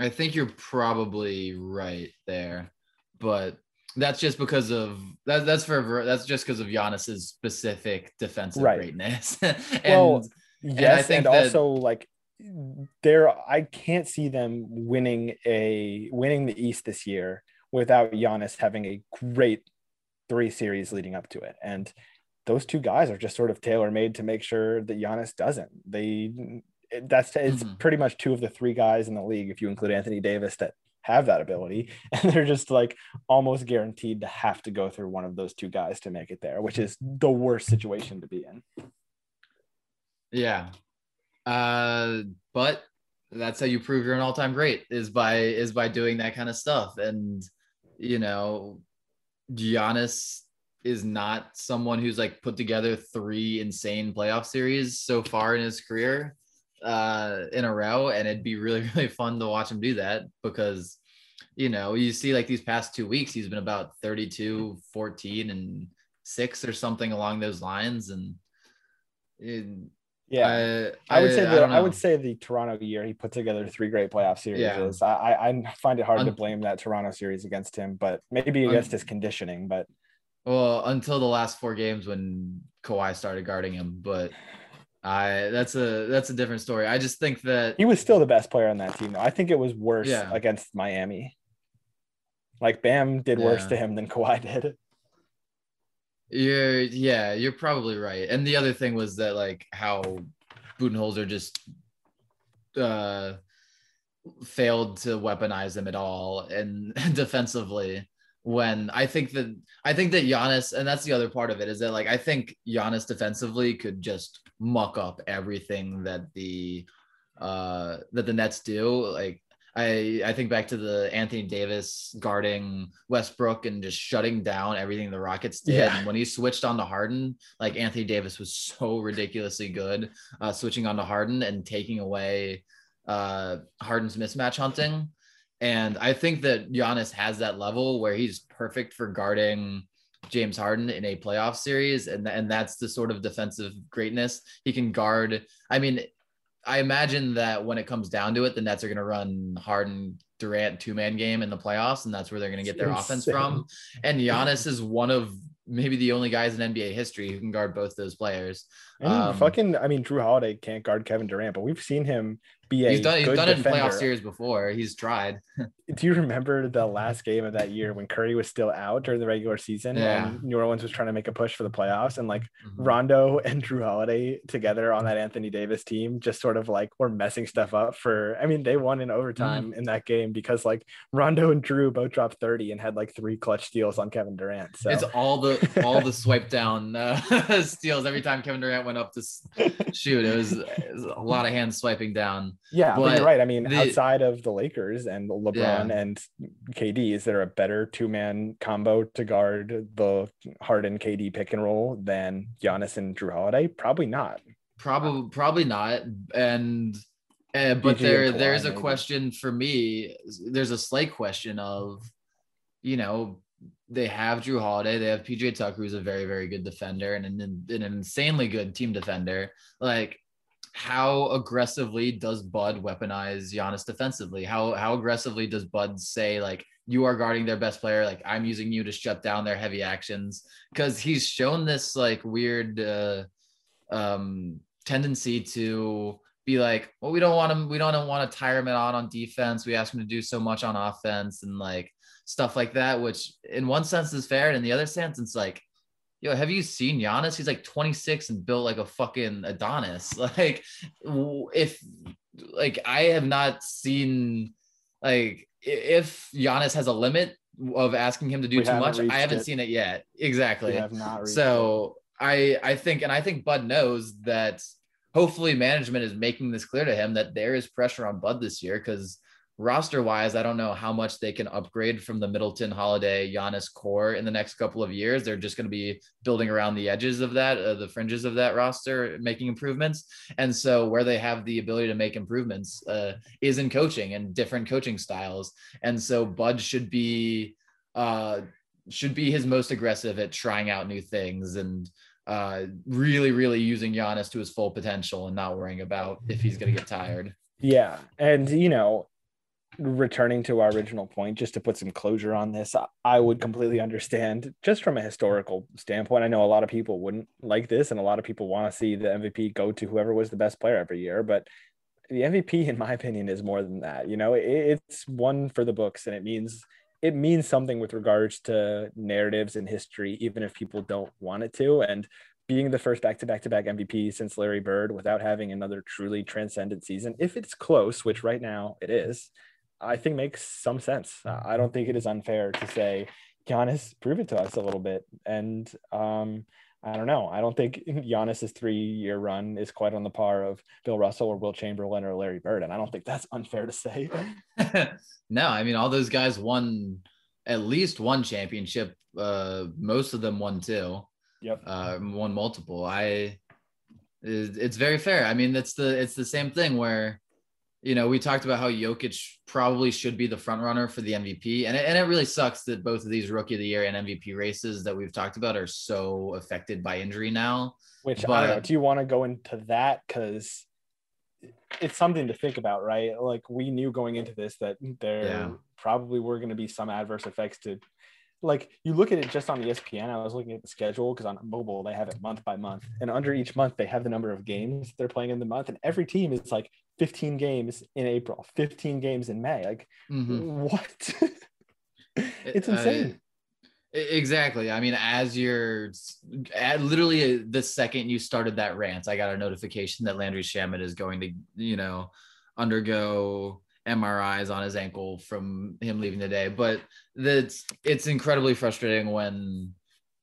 B: I think you're probably right there, but that's just because of that. That's for that's just because of Giannis's specific defensive
A: Right.
B: greatness. and
A: Well, yes
B: think
A: and
B: that-
A: also like there i can't see them winning a winning the east this year without Giannis having a great three series leading up to it and those two guys are just sort of tailor made to make sure that Giannis doesn't they that's it's
B: Mhm.
A: pretty much two of the three guys in the league if you include Anthony Davis that have that ability and they're just like almost guaranteed to have to go through one of those two guys to make it there which is the worst situation to be in
B: yeah, uh, but that's how you prove you're an all-time great is by is by doing that kind of stuff. And you know, Giannis is not someone who's like put together three insane playoff series so far in his career uh in a row and it'd be really really fun to watch him do that because you know you see like these past two weeks he's been about 32 14 and 6 or something along those lines and it,
A: yeah
B: I,
A: I would say
B: I
A: the
B: don't
A: I, would say the Toronto year he put together three great playoff series.
B: Yeah.
A: I, I I find it hard to blame that Toronto series against him, but maybe against his conditioning. But
B: Well, until the last four games when Kawhi started guarding him, but I that's a that's a different story. I just think that
A: he was still the best player on that team. Though. I think it was worse
B: Yeah.
A: against Miami. Like Bam did worse to him than Kawhi did.
B: you're yeah, you're probably right. And the other thing was that like how Budenholzer just uh failed to weaponize him at all and defensively when I think that I think that Giannis and that's the other part of it is that like I think Giannis defensively could just muck up everything that the uh that the Nets do like I I think back to the Anthony Davis guarding Westbrook and just shutting down everything the Rockets did.
A: Yeah.
B: And when he switched on to Harden, like Anthony Davis was so ridiculously good, uh, switching on to Harden and taking away uh, Harden's mismatch hunting. And I think that Giannis has that level where he's perfect for guarding James Harden in a playoff series, and and that's the sort of defensive greatness he can guard. I mean, I imagine that when it comes down to it, the Nets are going to run Harden Durant two man game in the playoffs, and that's where they're going to get their offense from. And Giannis is one of maybe the only guys in NBA history who can guard both those players. Um,
A: fucking, I mean, Jrue Holiday can't guard Kevin Durant, but we've seen him be a
B: He's done. He's done it in playoff series before. He's tried.
A: Do you remember the last game of that year when Curry was still out during the regular season?
B: Yeah.
A: And New Orleans was trying to make a push for the playoffs, and like
B: Mhm.
A: Rondo and Jrue Holiday together on that Anthony Davis team just sort of like were messing stuff up for I mean they won in overtime
B: Mm-hmm.
A: in that game because like Rondo and Jrue both dropped 30 and had like three clutch steals on Kevin Durant. So
B: It's all the all the swipe down uh, steals every time Kevin Durant went up to shoot. It was, it was a lot of hands swiping down.
A: yeah, but, you're right. I mean,
B: the-
A: outside of the Lakers and LeBron and KD, is there a better two-man combo to guard the Harden KD pick and roll than Giannis and Jrue Holiday? Probably not.
B: Probably probably not. And uh, but
A: PG
B: there
A: and
B: there
A: Kawhi,
B: is a
A: maybe.
B: question for me. There's a slight question of, you know, they have Jrue Holiday, they have PJ Tucker, who's a very, very good defender and an, an insanely good team defender. Like, how aggressively does Bud weaponize Giannis defensively? How how aggressively does Bud say like you are guarding their best player? Like I'm using you to shut down their heavy actions because he's shown this like weird uh, um, tendency to be like, well, we don't want him, we don't want to tire him out on defense. We ask him to do so much on offense and like stuff like that, which in one sense is fair, and in the other sense, it's like yo, have you seen Giannis? He's like 26 and built like a fucking Adonis. Like, if like I have not seen like if Giannis has a limit of asking him to do we too much, I haven't it. seen it yet. Exactly. Have not. so it. I I think and I think Bud knows that hopefully management is making this clear to him that there is pressure on Bud this year because roster wise, I don't know how much they can upgrade from the Middleton, Holiday, Giannis core in the next couple of years. They're just going to be building around the edges of that, uh, the fringes of that roster, making improvements. And so, where they have the ability to make improvements uh, is in coaching and different coaching styles. And so, Bud should be uh, should be his most aggressive at trying out new things and uh, really, really using Giannis to his full potential and not worrying about if he's going to get tired.
A: Yeah. And, you know, returning to our original point, just to put some closure on this, I would completely understand just from a historical standpoint. I know a lot of people wouldn't like this, and a lot of people want to see the MVP go to whoever was the best player every year. But the MVP, in my opinion, is more than that. You know, it's one for the books, and it means it means something with regards to narratives and history, even if people don't want it to. And being the first back-to-back-to-back MVP since Larry Bird without having another truly transcendent season, if it's close, which right now it is, I think makes some sense. I don't think it is unfair to say, Giannis, prove it to us a little bit. And um, I don't know. I don't think Giannis's three-year run is quite on the par of Bill Russell or Wilt Chamberlain or Larry Bird, and I don't think that's unfair to say.
B: no, I mean all those guys won at least one championship. Uh, most of them won two.
A: Yep.
B: Uh, won multiple. I. It's very fair. I mean, it's the it's the same thing where you know, we talked about how Jokic probably should be the front runner for the MVP. And it, and it really sucks that both of these rookie of the year and MVP races that we've talked about are so affected by injury now.
A: Which but, I don't know. Do you want to go into that? Because it's something to think about, right? Like we knew going into this that there yeah. probably were going to be some adverse effects to like you look at it just on ESPN. I was looking at the schedule because on mobile they have it month by month, and under each month they have the number of games they're playing in the month, and every team is like 15 games in April, 15 games in May. Like mm-hmm. what? it's insane.
B: exactly. I mean, as you're at literally the second you started that rant, I got a notification that Landry Shamet is going to, you know, undergo MRIs on his ankle from him leaving the day. But that's it's incredibly frustrating when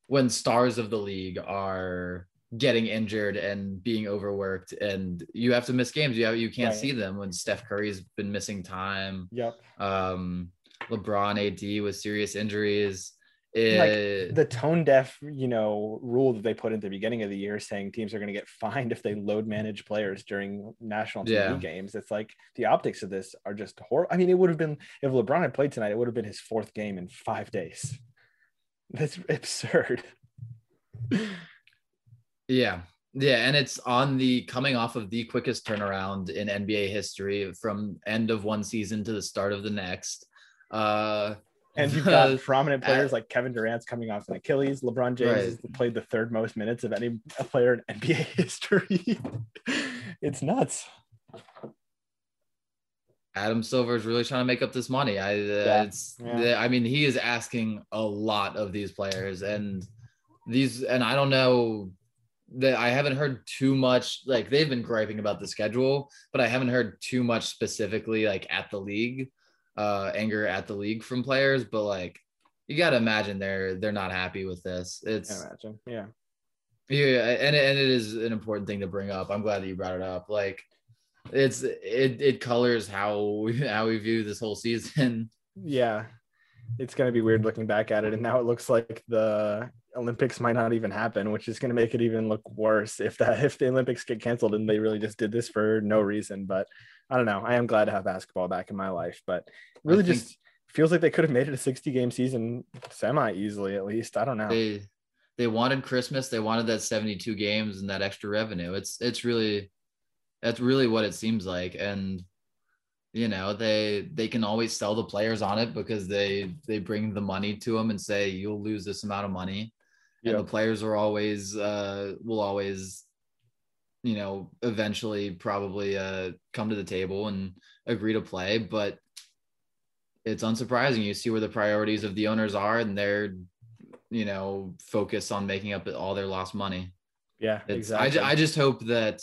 B: when stars of the league are getting injured and being overworked and you have to miss games. You have, you can't right. see them when Steph Curry's been missing time.
A: Yep.
B: Um LeBron AD with serious injuries
A: it, like the tone deaf, you know, rule that they put in the beginning of the year saying teams are going to get fined if they load manage players during national TV yeah. games. It's like the optics of this are just horrible. I mean, it would have been if LeBron had played tonight, it would have been his fourth game in five days. That's absurd.
B: Yeah. Yeah, and it's on the coming off of the quickest turnaround in NBA history from end of one season to the start of the next. Uh
A: and you've got prominent players like Kevin Durant's coming off an Achilles. LeBron James right. played the third most minutes of any player in NBA history. it's nuts.
B: Adam Silver is really trying to make up this money. I, uh, yeah. Yeah. I mean, he is asking a lot of these players, and these, and I don't know that I haven't heard too much. Like they've been griping about the schedule, but I haven't heard too much specifically like at the league uh, anger at the league from players, but like you got to imagine they're they're not happy with this. It's
A: imagine, yeah,
B: yeah, and and it is an important thing to bring up. I'm glad that you brought it up. Like it's it it colors how we how we view this whole season.
A: Yeah, it's gonna be weird looking back at it, and now it looks like the Olympics might not even happen, which is going to make it even look worse if that if the Olympics get canceled and they really just did this for no reason. But I don't know. I am glad to have basketball back in my life, but really just feels like they could have made it a 60 game season semi easily at least. I don't know.
B: They they wanted Christmas, they wanted that 72 games and that extra revenue. It's it's really that's really what it seems like. And you know, they they can always sell the players on it because they they bring the money to them and say you'll lose this amount of money. And the players are always uh will always you know eventually probably uh come to the table and agree to play but it's unsurprising you see where the priorities of the owners are and they're you know focused on making up all their lost money
A: Yeah,
B: it's,
A: exactly.
B: I, I just hope that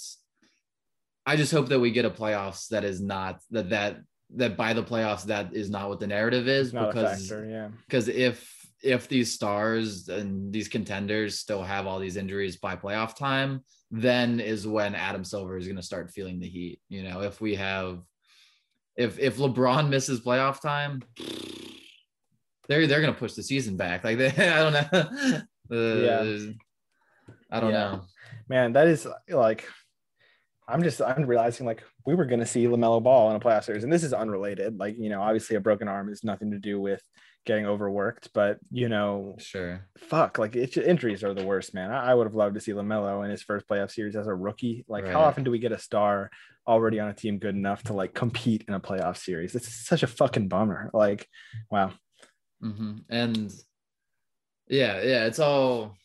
B: i just hope that we get a playoffs that is not that that that by the playoffs that is not what the narrative is
A: it's not a
B: because
A: factor. Yeah.
B: because if if these stars and these contenders still have all these injuries by playoff time, then is when Adam Silver is going to start feeling the heat. You know, if we have if if LeBron misses playoff time, they're they're going to push the season back. Like they, I don't know. Uh,
A: Yeah.
B: I don't
A: Yeah.
B: know.
A: Man, that is like I'm just I'm realizing like we were gonna see LaMelo Ball in a playoff series, and this is unrelated. Like, you know, obviously a broken arm has nothing to do with getting overworked, but you know,
B: Sure.
A: fuck, like it's injuries are the worst, man. I, I would have loved to see LaMelo in his first playoff series as a rookie. Like, how often do we get a star already on a team good enough to like compete in a playoff series? It's such a fucking bummer. Like, wow.
B: hmm And yeah, yeah, it's all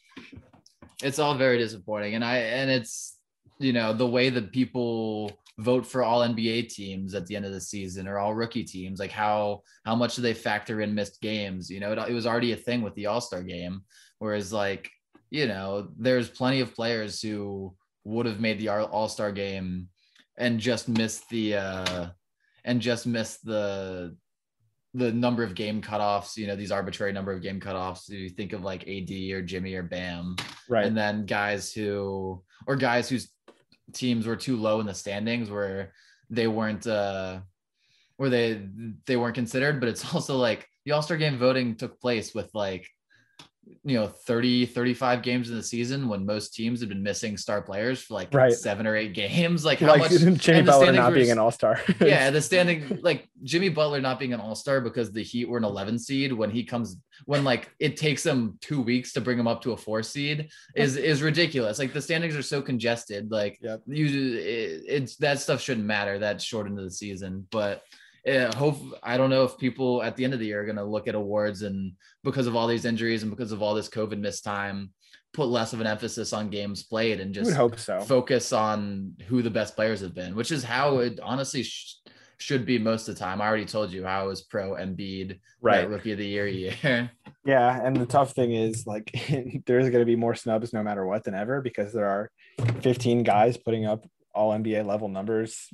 B: it's all very disappointing. And I and it's you know the way that people vote for all NBA teams at the end of the season or all rookie teams, like how how much do they factor in missed games? You know, it, it was already a thing with the All Star game, whereas like you know there's plenty of players who would have made the All Star game and just missed the uh and just missed the the number of game cutoffs, you know, these arbitrary number of game cutoffs. You think of like AD or Jimmy or Bam,
A: Right.
B: and then guys who or guys whose teams were too low in the standings where they weren't uh where they they weren't considered. But it's also like the All-Star game voting took place with like you know 30 35 games in the season when most teams have been missing star players for like
A: Right.
B: seven or eight games like how
A: like
B: much
A: Jimmy Butler not being an all star.
B: yeah, the standing like Jimmy Butler not being an all star because the Heat were an 11 seed when he comes when like it takes him two weeks to bring him up to a four seed is is ridiculous. Like the standings are so congested. Like
A: Yep.
B: you, it, it's that stuff shouldn't matter. That's short into the season, but. Yeah, hope I don't know if people at the end of the year are going to look at awards and because of all these injuries and because of all this COVID missed time, put less of an emphasis on games played and just
A: hope so.
B: focus on who the best players have been, which is how it honestly sh- should be most of the time. I already told you how I was pro Embiid,
A: Right.
B: rookie of the year year.
A: Yeah, and the tough thing is like there's going to be more snubs no matter what than ever because there are 15 guys putting up all NBA level numbers.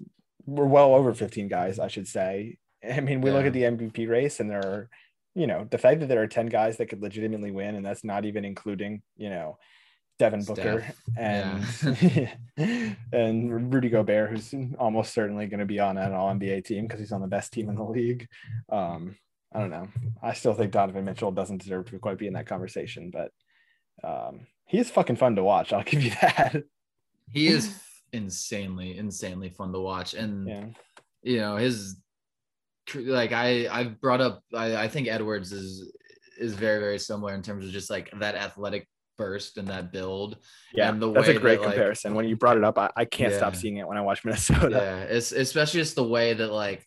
A: We're well over 15 guys, I should say. I mean, we look at the MVP race and there are, you know, the fact that there are 10 guys that could legitimately win, and that's not even including, you know, Devin Booker
B: Steph.
A: and and Rudy Gobert, who's almost certainly going to be on an All NBA team because he's on the best team in the league. Um, I don't know. I still think Donovan Mitchell doesn't deserve to quite be in that conversation, but um, he is fucking fun to watch. I'll give you that.
B: he is insanely, insanely fun to watch. And
A: Yeah.
B: you know, his like I I've brought up I, I think Edwards is is very, very similar in terms of just like that athletic burst and that build.
A: Yeah.
B: And the
A: that's a great
B: that, like-
A: comparison. when you brought it up, I, I can't stop seeing it when I watch Minnesota.
B: yeah it's especially just the way that like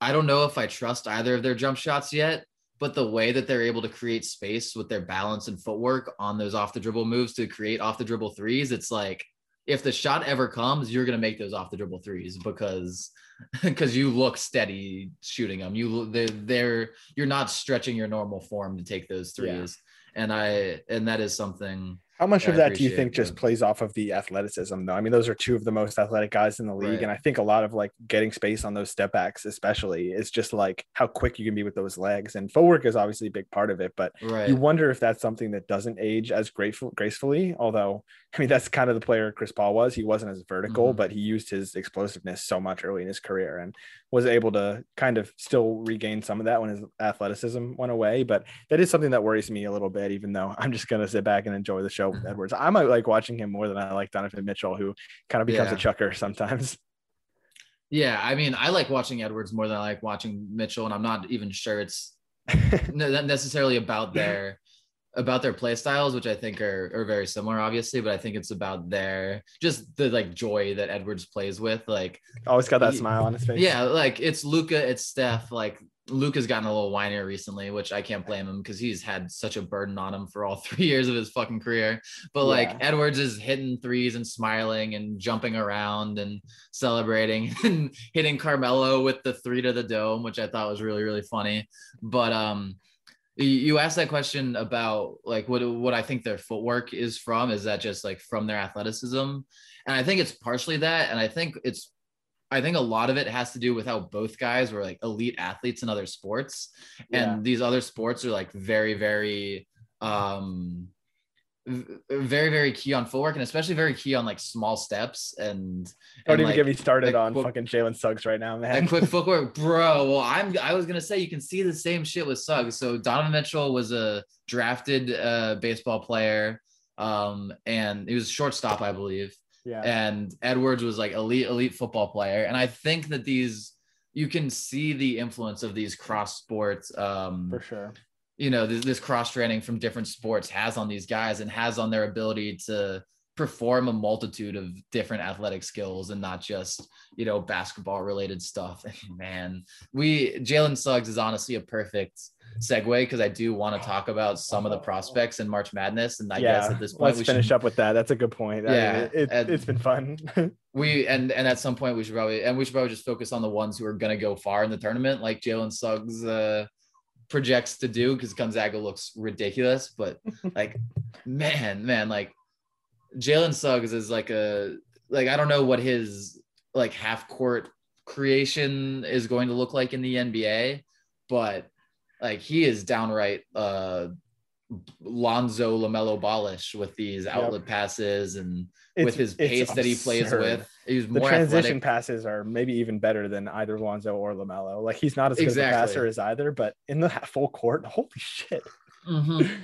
B: i don't know if i trust either of their jump shots yet but the way that they're able to create space with their balance and footwork on those off the dribble moves to create off the dribble threes it's like if the shot ever comes you're going to make those off the dribble threes because because you look steady shooting them you they're, they're you're not stretching your normal form to take those
A: Yeah.
B: threes and i and that is something
A: How much
B: Yeah,
A: of that do you think just
B: the-
A: plays off of the athleticism, though? I mean, those are two of the most athletic guys in the league.
B: Right.
A: And I think a lot of like getting space on those step backs, especially, is just like how quick you can be with those legs. And footwork is obviously a big part of it, but
B: right
A: you wonder if that's something that doesn't age as grateful gracefully. Although, I mean, that's kind of the player Chris Paul was. He wasn't as vertical,
B: Mhm.
A: but he used his explosiveness so much early in his career and was able to kind of still regain some of that when his athleticism went away. But that is something that worries me a little bit, even though I'm just gonna sit back and enjoy the show with Edwards. I might like watching him more than I like Donovan Mitchell, who kind of becomes a chucker sometimes.
B: Yeah, I mean, I like watching Edwards more than I like watching Mitchell, and I'm not even sure it's necessarily about their about their play styles, which I think are, are very similar, obviously, but I think it's about their just the like joy that Edwards plays with. Like
A: Always got that
B: Ye-
A: smile on his face.
B: Yeah, like it's Luka, it's Steph. Like Luka's gotten a little whinier recently, which I can't blame him because he's had such a burden on him for all three years of his fucking career. But like
A: Yeah.
B: Edwards is hitting threes and smiling and jumping around and celebrating and hitting Carmelo with the three to the dome, which I thought was really, really funny. But um you- you asked that question about like what what I think their footwork is from. Is that just like from their athleticism? And I think it's partially that, and I think it's I think a lot of it has to do with how both guys were like elite athletes in other sports,
A: Yeah.
B: and these other sports are like very, very, um, very, very key on footwork, and especially very key on like small steps and.
A: Don't
B: and,
A: even
B: like,
A: get me started on
B: what-
A: fucking Jalen Suggs right now, man.
B: and quick footwork, bro. Well, I'm I was gonna say you can see the same shit with Suggs. So Donovan Mitchell was a drafted uh, baseball player, um, and he was a shortstop, I believe
A: yeah.
B: and Edwards was like elite elite football player and I think that these you can see the influence of these cross sports um
A: for sure.
B: you know this, this cross training from different sports has on these guys and has on their ability to perform a multitude of different athletic skills and not just you know basketball related stuff and man we Jalen Suggs is honestly a perfect segue because I do want to talk about some of the prospects in March Madness and I
A: yeah.
B: guess at this point we
A: finish
B: should
A: up with that. That's a good point. I mean,
B: Yeah,
A: it, has been fun.
B: we and and at some point we should probably and we should probably just focus on the ones who are going to go far in the tournament like jalen suggs uh projects to do because gonzaga looks ridiculous but like man man like jalen suggs is like a like i don't know what his like half court creation is going to look like in the nba but like he is downright uh lonzo lamelo ballish with these outlet passes and with his
A: it's
B: pace that he plays with. He's
A: The transition
B: athletic.
A: passes are maybe even better than either Lonzo or Lamelo. Like he's not as good of a passer as either, but in the full court, holy shit!
B: Mhm.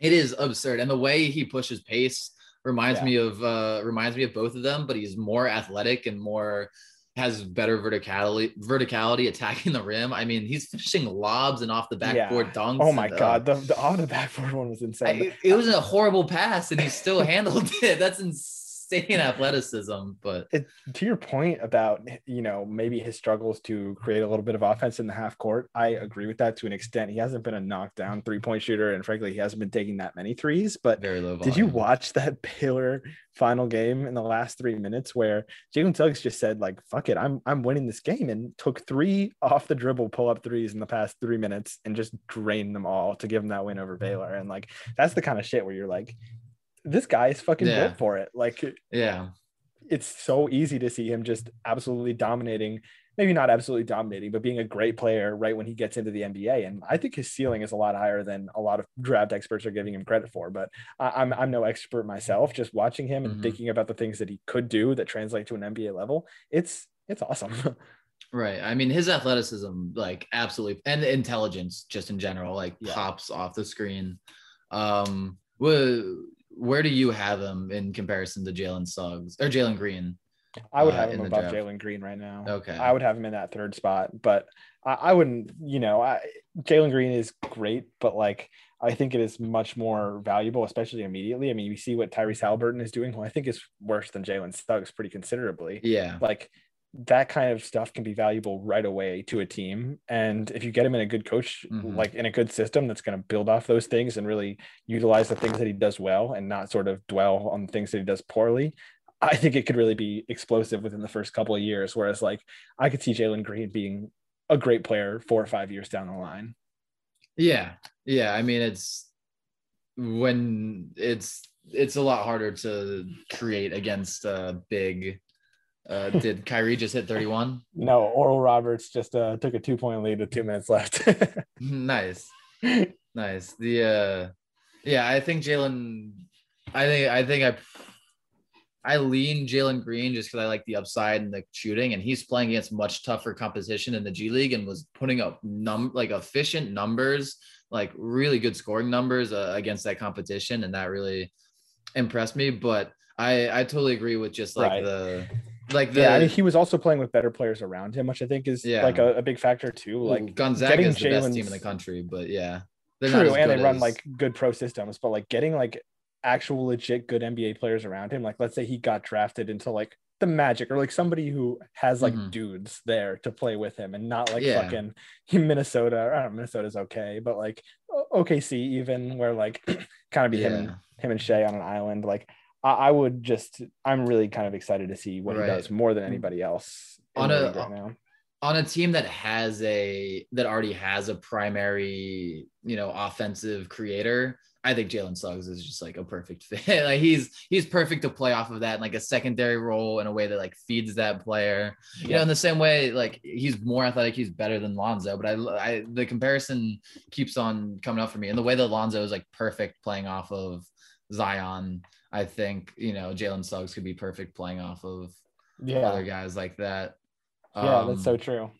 B: It is absurd, and the way he pushes pace reminds
A: Yeah.
B: me of uh reminds me of both of them. But he's more athletic and more has better verticality verticality attacking the rim. I mean, he's finishing lobs and off the backboard
A: Yeah.
B: dunks.
A: Oh my
B: uh,
A: god, the the on the backboard one was insane.
B: it, it was a horrible pass, and he still handled it. That's insane athleticism. But
A: it, to your point about you know maybe his struggles to create a little bit of offense in the half court i agree with that to an extent he hasn't been a knockdown three point shooter and frankly he hasn't been taking that many threes but
B: very low.
A: did you watch that Baylor final game in the last three minutes where Jalen Suggs just said like fuck it I'm I'm winning this game and took three off the dribble pull up threes in the past three minutes and just drained them all to give him that win over Baylor and like that's the kind of shit where you're like this guy is fucking
B: Yeah.
A: built for it like
B: Yeah.
A: it's so easy to see him just absolutely dominating maybe not absolutely dominating but being a great player right when he gets into the nba and i think his ceiling is a lot higher than a lot of draft experts are giving him credit for but I, I'm, I'm no expert myself just watching him and
B: Mhm.
A: thinking about the things that he could do that translate to an nba level it's it's awesome
B: Right. I mean, his athleticism, like absolutely, and intelligence, just in general, like
A: Yeah.
B: pops off the screen. Um, where where do you have him in comparison to Jalen Suggs or Jalen Green?
A: i would
B: Uh,
A: have him above jalen green right now
B: Okay.
A: I would have him in that third spot, but I, I wouldn't, you know, I, Jalen Green is great, but like I think it is much more valuable, especially immediately. I mean, you see what Tyrese Halliburton is doing, who I think is worse than Jalen Suggs pretty considerably.
B: yeah.
A: Like that kind of stuff can be valuable right away to a team. And if you get him in a good coach,
B: Mhm.
A: like in a good system that's going to build off those things and really utilize the things that he does well and not sort of dwell on the things that he does poorly, I think it could really be explosive within the first couple of years. Whereas, like, I could see Jalen Green being a great player four or five years down the line.
B: Yeah. Yeah. I mean, it's when it's it's a lot harder to create against a big. Uh, did Kyrie just hit 31?
A: No, Oral Roberts just uh, took a two point lead with two minutes left.
B: nice. Nice. The uh yeah, I think Jalen I think I think I I lean Jalen Green just because I like the upside and the shooting, and he's playing against much tougher competition in the G League and was putting up num like efficient numbers, like really good scoring numbers uh, against that competition, and that really impressed me. But I I totally agree with just like
A: Right.
B: the Like the
A: yeah, I mean, he was also playing with better players around him, which I think is
B: Yeah.
A: like a, a big factor too. Like
B: Gonzaga
A: getting
B: is the best team in the country, but yeah, they're not
A: true,
B: as
A: and they
B: good
A: run like good pro systems, but like getting like actual legit good NBA players around him. Like let's say he got drafted into like the Magic or like somebody who has like
B: Mhm.
A: dudes there to play with him, and not like
B: Yeah.
A: fucking Minnesota. Or, I don't know, Minnesota's okay, but like OKC even where like kind of be him and
B: Yeah.
A: him and Shea on an island. Like I, I would just, I'm really kind of excited to see what
B: Right.
A: he does more than mm. anybody else
B: On a-
A: right now.
B: on a team that has a that already has a primary, you know, offensive creator, I think Jalen Suggs is just like a perfect fit. like he's he's perfect to play off of that in like a secondary role in a way that like feeds that player. You know, in the same way, like he's more athletic, he's better than Lonzo. But I, I the comparison keeps on coming up for me. And the way that Lonzo is like perfect playing off of Zion, I think you know Jalen Suggs could be perfect playing off of
A: Yeah.
B: other guys like that.
A: Yeah, that's so
B: Um,
A: true.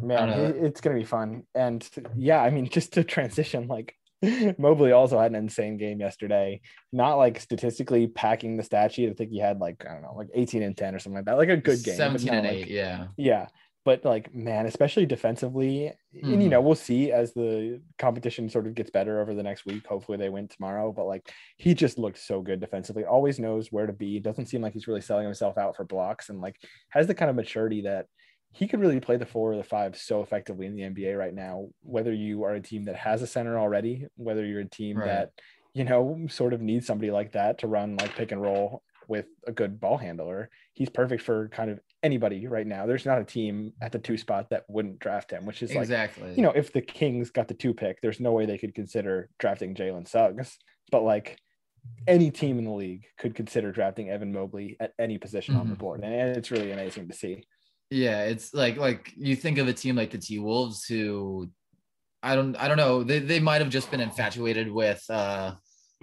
A: Man, it- it's gonna be fun. And yeah, I mean, just to transition, like Mobley also had an insane game yesterday. Not like statistically packing the stat sheet. I think he had like I don't know, like 18 and 10 or something like that. Like a good game.
B: 17 and
A: like-
B: 8, yeah.
A: Yeah. But like, man, especially defensively, and you
B: Mhm.
A: know, we'll see as the competition sort of gets better over the next week. Hopefully, they win tomorrow. But like, he just looked so good defensively. Always knows where to be. Doesn't seem like he's really selling himself out for blocks, and like has the kind of maturity that he could really play the four or the five so effectively in the NBA right now. Whether you are a team that has a center already, whether you're a team
B: Right.
A: that you know sort of needs somebody like that to run like pick and roll with a good ball handler, he's perfect for kind of anybody right now. There's not a team at the two spot that wouldn't draft him, which is like
B: exactly.
A: you know, if the Kings got the two pick, there's no way they could consider drafting Jalen Suggs. But like any team in the league could consider drafting Evan Mobley at any position on the
B: Mhm.
A: board. And it's really amazing to see.
B: yeah, it's like like you think of a team like the T Wolves who I don't I don't know, they they might have just been infatuated with uh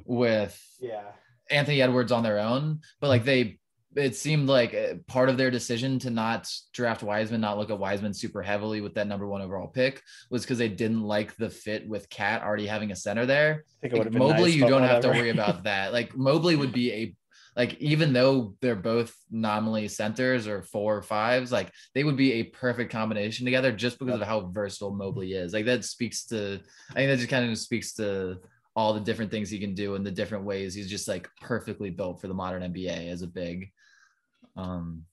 B: with
A: Yeah.
B: Anthony Edwards on their own, but like they it seemed like uh, part of their decision to not draft Wiseman, not look at Wiseman super heavily with that number one overall pick was because they didn't like the fit with KAT already having a center there.
A: I think
B: Like,
A: would have been
B: Mobley,
A: nice,
B: you don't have to worry about that. Like Mobley would be a like even though they're both nominally centers or four or fives, like they would be a perfect combination together just because of how versatile Mobley is. Like that speaks to I think that just kind of speaks to all the different things he can do and the different ways. He's just like perfectly built for the modern NBA as a big. Um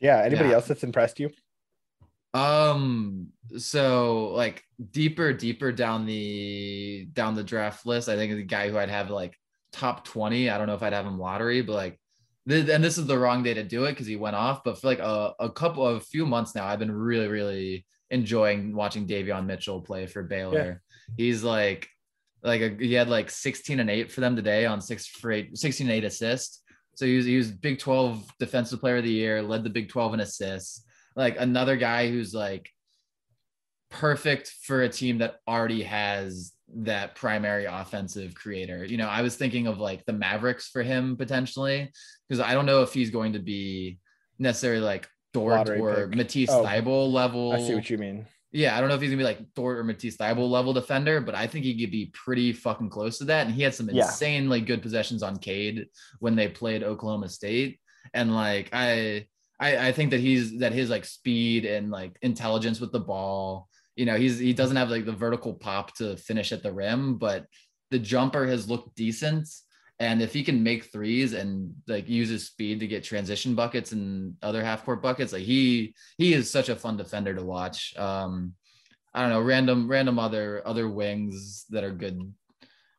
A: yeah. Anybody
B: Yeah.
A: else that's impressed you?
B: um so like deeper deeper down the down the draft list i think the guy who i'd have like top 20 i don't know if i'd have him lottery but like th- and this is the wrong day to do it because he went off but for like a, a couple of a few months now i've been really really enjoying watching davion mitchell play for baylor he's like like a, he had like 16 and 8 for them today on six for eight 16 and 8 assists so he was, he was big 12 defensive player of the year led the big 12 in assists like another guy who's like perfect for a team that already has that primary offensive creator. You know, I was thinking of like the Mavericks for him potentially because I don't know if he's going to be necessarily like Dort
A: Lottery
B: or
A: pick.
B: Matisse
A: Oh,
B: Thybulle level.
A: I see what you mean.
B: Yeah, I don't know if he's gonna be like Thor or Matisse Thybulle level defender, but I think he could be pretty fucking close to that. And he had some
A: Yeah.
B: insanely good possessions on Cade when they played Oklahoma State. And like I, I, I think that he's that his like speed and like intelligence with the ball. You know, he's he doesn't have like the vertical pop to finish at the rim, but the jumper has looked decent. And if he can make threes and like use his speed to get transition buckets and other half court buckets, like he he is such a fun defender to watch. Um, I don't know, random random other other wings that are good.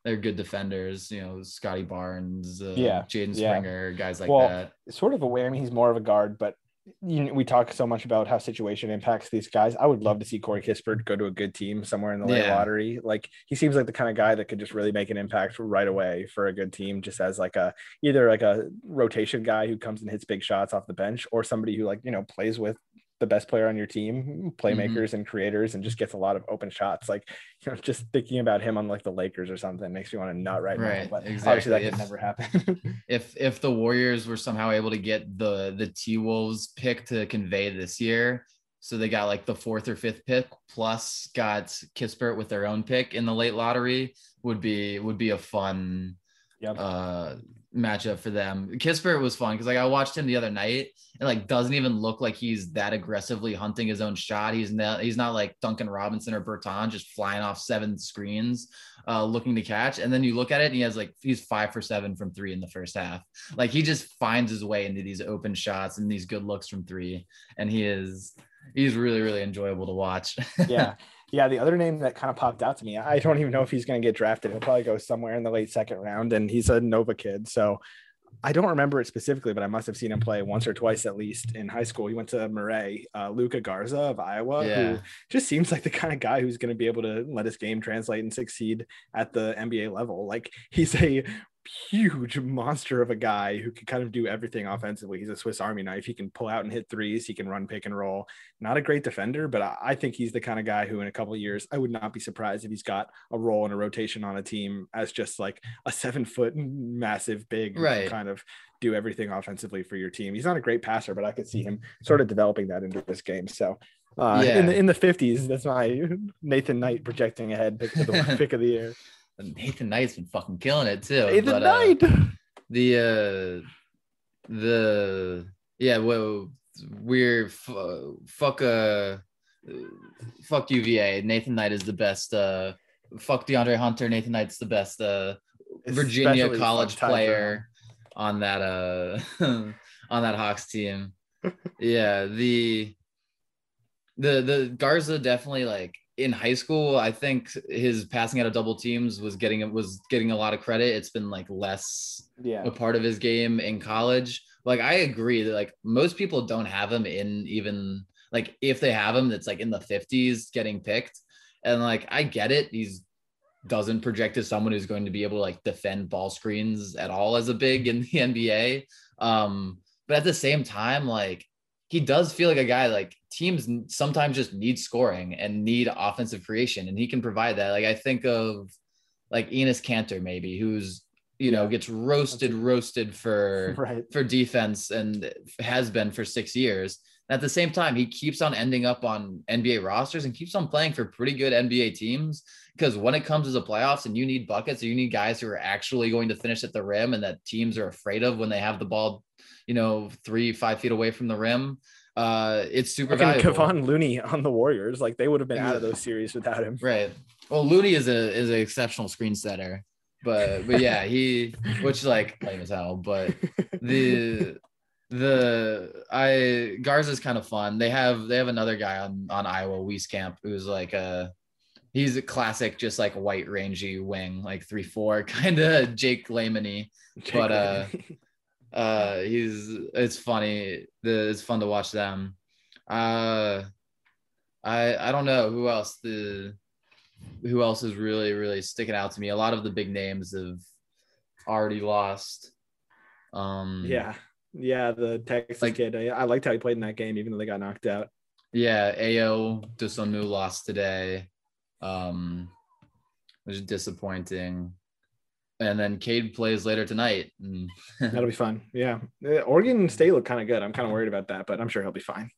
B: They're good defenders, you know, Scottie Barnes, uh,
A: Yeah,
B: Jaden
A: yeah.
B: Springer, guys like
A: Well,
B: that.
A: Sort of aware. I mean, he's more of a guard, but you know, we talk so much about how situation impacts these guys. I would love to see Corey Kispert go to a good team somewhere in the late
B: Yeah.
A: lottery. Like he seems like the kind of guy that could just really make an impact right away for a good team, just as like a either like a rotation guy who comes and hits big shots off the bench, or somebody who like you know plays with the best player on your team, playmakers and creators, and just gets a lot of open shots. Like you know, just thinking about him on like the Lakers or something makes me want to nut right, now.
B: Right,
A: But obviously
B: exactly.
A: that could never happen.
B: If if the Warriors were somehow able to get the the T Wolves pick to convey this year, so they got like the fourth or fifth pick, plus got Kispert with their own pick in the late lottery, would be would be a fun
A: Yep.
B: uh matchup for them. Kispert was fun because like I watched him the other night and like doesn't even look like he's that aggressively hunting his own shot. He's not he's not like Duncan Robinson or Bertan just flying off seven screens, uh, looking to catch. And then you look at it and he has like he's five for seven from three in the first half. Like he just finds his way into these open shots and these good looks from three. And he is he's really really enjoyable to watch.
A: yeah. Yeah, the other name that kind of popped out to me, I don't even know if he's going to get drafted. He'll probably go somewhere in the late second round, and he's a Nova kid. So I don't remember it specifically, but I must have seen him play once or twice at least in high school. He went to Murray, uh, Luka Garza of Iowa,
B: Yeah.
A: who just seems like the kind of guy who's going to be able to let his game translate and succeed at the NBA level. Like he's a huge monster of a guy who can kind of do everything offensively. He's a Swiss Army knife. He can pull out and hit threes. He can run pick and roll. Not a great defender, but I, think he's the kind of guy who, in a couple of years, I would not be surprised if he's got a role in a rotation on a team as just like a seven foot massive big
B: Right.
A: kind of do everything offensively for your team. He's not a great passer, but I could see him sort of developing that into this game. So. Uh, in the in the fifties, that's my Nathan Knight projecting ahead pick of the pick of the year.
B: Nathan Knight's been fucking killing it too.
A: Nathan
B: but, uh,
A: Knight.
B: the uh the yeah well we're f- fuck uh fuck UVA Nathan Knight is the best uh fuck DeAndre Hunter Nathan Knight's the best uh Virginia
A: Especially
B: college
A: fun time for him.
B: player on that uh on that Hawks team yeah the the the Garza definitely like in high school I think his passing out of double teams was getting was getting a lot of credit it's been like less
A: Yeah.
B: a part of his game in college. Like I agree that like most people don't have him in even like if they have him, that's like in the 50s getting picked. And like I get it. He's doesn't project as someone who's going to be able to like defend ball screens at all as a big in the NBA. Um, but at the same time, like he does feel like a guy like teams sometimes just need scoring and need offensive creation, and he can provide that. Like I think of like Enes Kanter, maybe, who's you know
A: Yeah.
B: gets roasted, roasted for
A: Right.
B: for defense and has been for six years. And at the same time, he keeps on ending up on NBA rosters and keeps on playing for pretty good NBA teams. Because when it comes to the playoffs and you need buckets or you need guys who are actually going to finish at the rim and that teams are afraid of when they have the ball, you know, three, five feet away from the rim, uh, it's super
A: Fucking
B: valuable.
A: Kevon Looney on the Warriors, like they would have been out of those series without him.
B: Right. Well, Looney is a is an exceptional screen setter, but but yeah, he which like lame as hell. But the the I Garza's kind of fun. They have they have another guy on on Iowa Wieskamp who's like a he's a classic, just like white rangy wing, like three four kind of Jake Layman. But, uh, Uh, he's it's funny. The it's fun to watch them. Uh, I I don't know who else the who else is really really sticking out to me. A lot of the big names have already lost. Um,
A: yeah, yeah, the Texas
B: Like-
A: kid. I, I liked how he played in that game, even though they got knocked out.
B: yeah. Ayo Dosunmu lost today, um, which is disappointing. And then Cade plays later tonight. and-
A: That'll be fun. Yeah, Uh, Oregon State look kind of good. I'm kind of worried about that, but I'm sure he'll be fine.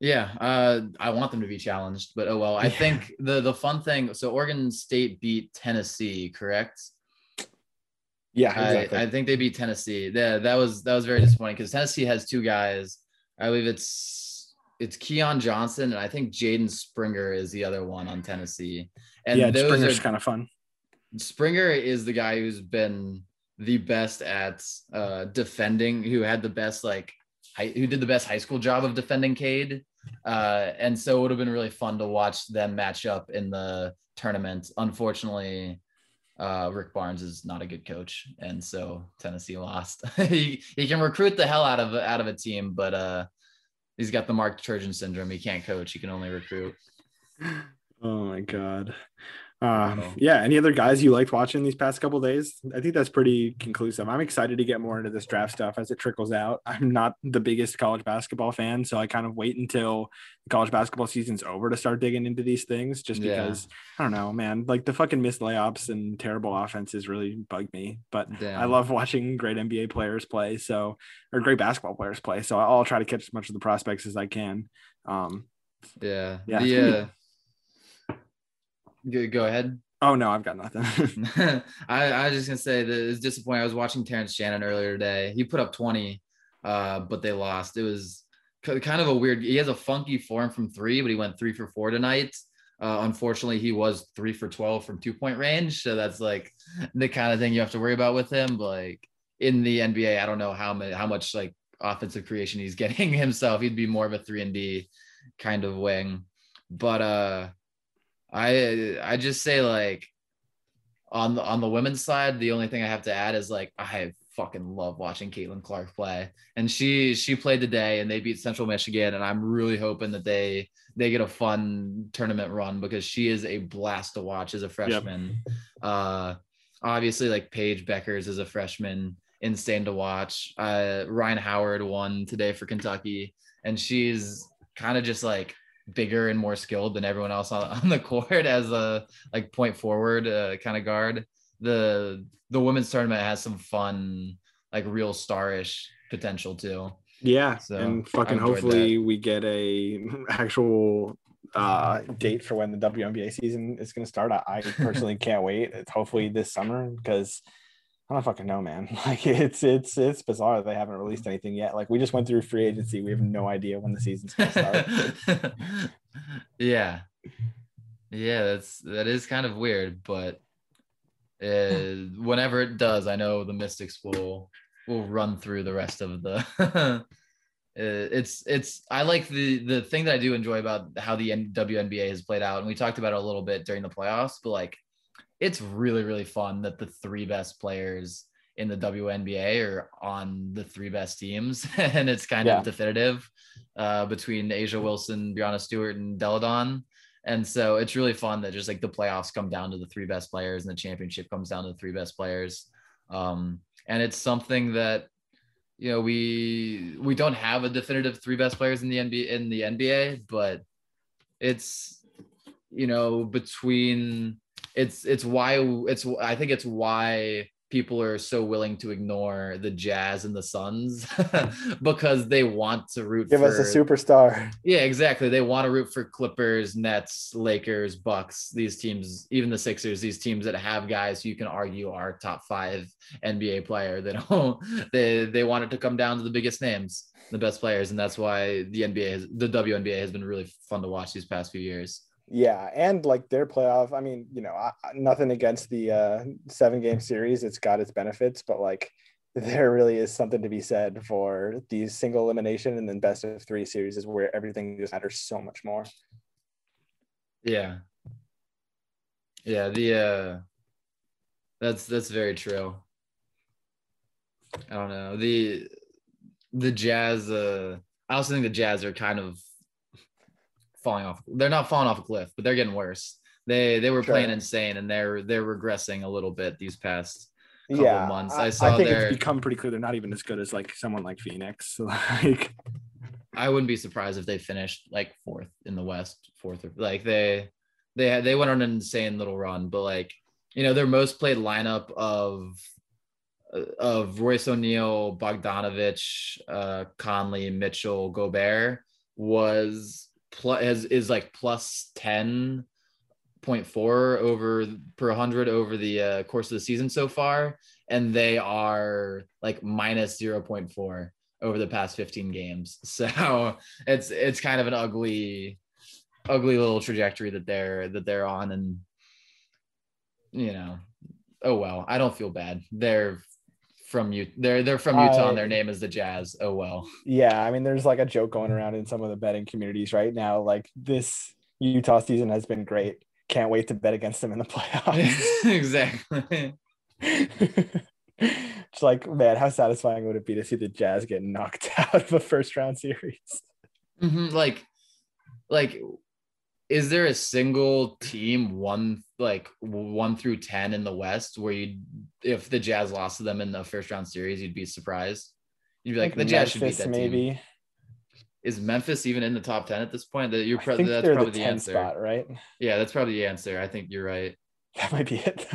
B: Yeah, uh, I want them to be challenged, but oh well. I
A: Yeah.
B: think the the fun thing. So Oregon State beat Tennessee, correct?
A: Yeah,
B: I,
A: exactly.
B: I think they beat Tennessee. Yeah, that was that was very disappointing because Tennessee has two guys. I believe it's it's Keon Johnson and I think Jaden Springer is the other one on Tennessee. And
A: yeah,
B: those
A: Springer's kind of fun.
B: Springer is the guy who's been the best at uh, defending, who had the best like high, who did the best high school job of defending Cade. Uh, and so it would have been really fun to watch them match up in the tournament. Unfortunately, uh, Rick Barnes is not a good coach, and so Tennessee lost. he, he can recruit the hell out of out of a team, but uh, he's got the Mark Turgeon syndrome. He can't coach; he can only recruit.
A: Oh my god. Um,
B: Oh.
A: yeah. Any other guys you liked watching these past couple days? I think that's pretty conclusive. I'm excited to get more into this draft stuff as it trickles out. I'm not the biggest college basketball fan, so I kind of wait until the college basketball season's over to start digging into these things. Just
B: Yeah.
A: because I don't know, man. Like the fucking missed layups and terrible offenses really bug me. But I love watching great NBA players play. So or great basketball players play. So I'll try to catch as much of the prospects as I can. Um,
B: Yeah.
A: Yeah,
B: The, uh, go, go ahead.
A: Oh no, I've got nothing.
B: I, I was just gonna say that it's disappointing. I was watching Terrence Shannon earlier today. He put up 20, uh, but they lost. It was kind of a weird. He has a funky form from three, but he went three for four tonight. Uh, unfortunately, he was three for 12 from two point range. So that's like the kind of thing you have to worry about with him. Like in the NBA, I don't know how many, how much like offensive creation he's getting himself. He'd be more of a three and D kind of wing. But uh, I I just say like on the on the women's side, the only thing I have to add is like I fucking love watching Caitlin Clark play, and she she played today, and they beat Central Michigan, and I'm really hoping that they they get a fun tournament run because she is a blast to watch as a freshman. Yep. Uh, obviously, like Paige Bueckers is a freshman, insane to watch. Uh, Rhyne Howard won today for Kentucky, and she's kind of just like bigger and more skilled than everyone else on, on the court as a like point forward uh, kind of guard. The the women's tournament has some fun, like real starish potential too.
A: Yeah, so and fucking hopefully that. we get a actual uh date for when the WNBA season is going to start. I, I personally can't wait. It's hopefully this summer because I don't fucking know, man. Like it's it's it's bizarre they haven't released anything yet. Like we just went through free agency. We have no idea when the season's gonna start.
B: yeah. Yeah, that's that is kind of weird, but uh, whenever it does, I know the Mystics will will run through the rest of the it's it's I like the the thing that I do enjoy about how the WNBA has played out, and we talked about it a little bit during the playoffs, but like it's really really fun that the three best players in the WNBA are on the three best teams, and it's kind yeah. of definitive uh, between A'ja Wilson, Breanna Stewart, and Delle Donne. And so it's really fun that just like the playoffs come down to the three best players, and the championship comes down to the three best players. Um, and it's something that you know we we don't have a definitive three best players in the NBA in the NBA, but it's you know between it's it's why it's I think it's why people are so willing to ignore the Jazz and the Suns because they want to root for
A: give for, us a superstar.
B: Yeah, exactly. They want to root for Clippers, Nets, Lakers, Bucks, these teams, even the Sixers, these teams that have guys who you can argue are top five NBA player. They don't they they want it to come down to the biggest names, the best players, and that's why the NBA has the WNBA has been really fun to watch these past few years.
A: Yeah, and like their playoff, I mean, you know, I, nothing against the uh, seven game series. It's got its benefits, but like there really is something to be said for these single elimination and then best of three series is where everything just matters so much more.
B: Yeah. Yeah, the uh that's that's very true. I don't know. The the Jazz uh I also think the Jazz are kind of falling off. They're not falling off a cliff, but they're getting worse. They they were sure. playing insane, and they're they're regressing a little bit these past couple yeah, months. I, I saw.
A: I think their, it's become pretty clear they're not even as good as like someone like Phoenix. like,
B: I wouldn't be surprised if they finished like fourth in the West, fourth or like they they they went on an insane little run, but like you know their most played lineup of of Royce O'Neale, Bogdanovic, uh, Conley, Mitchell, Gobert was plus is, is like plus 10.4 over per 100 over the uh, course of the season so far and they are like minus 0.4 over the past 15 games. So it's it's kind of an ugly ugly little trajectory that they're that they're on and you know oh well i don't feel bad. They're from you. They're they're from Utah. and their name is the Jazz. Oh well.
A: Yeah, I mean, there's like a joke going around in some of the betting communities right now. Like this Utah season has been great. Can't wait to bet against them in the playoffs.
B: exactly.
A: it's like, man, how satisfying would it be to see the Jazz get knocked out of a first round series?
B: Mm-hmm. Like, like is there a single team one like one through ten in the West where you if the Jazz lost to them in the first round series, you'd be surprised? You'd be like, the Jazz should beat that maybe. Team. Is Memphis even in the top ten at this point? That you're pro- that's probably the, the answer,
A: spot, right?
B: Yeah, that's probably the answer. I think you're right.
A: That might be it.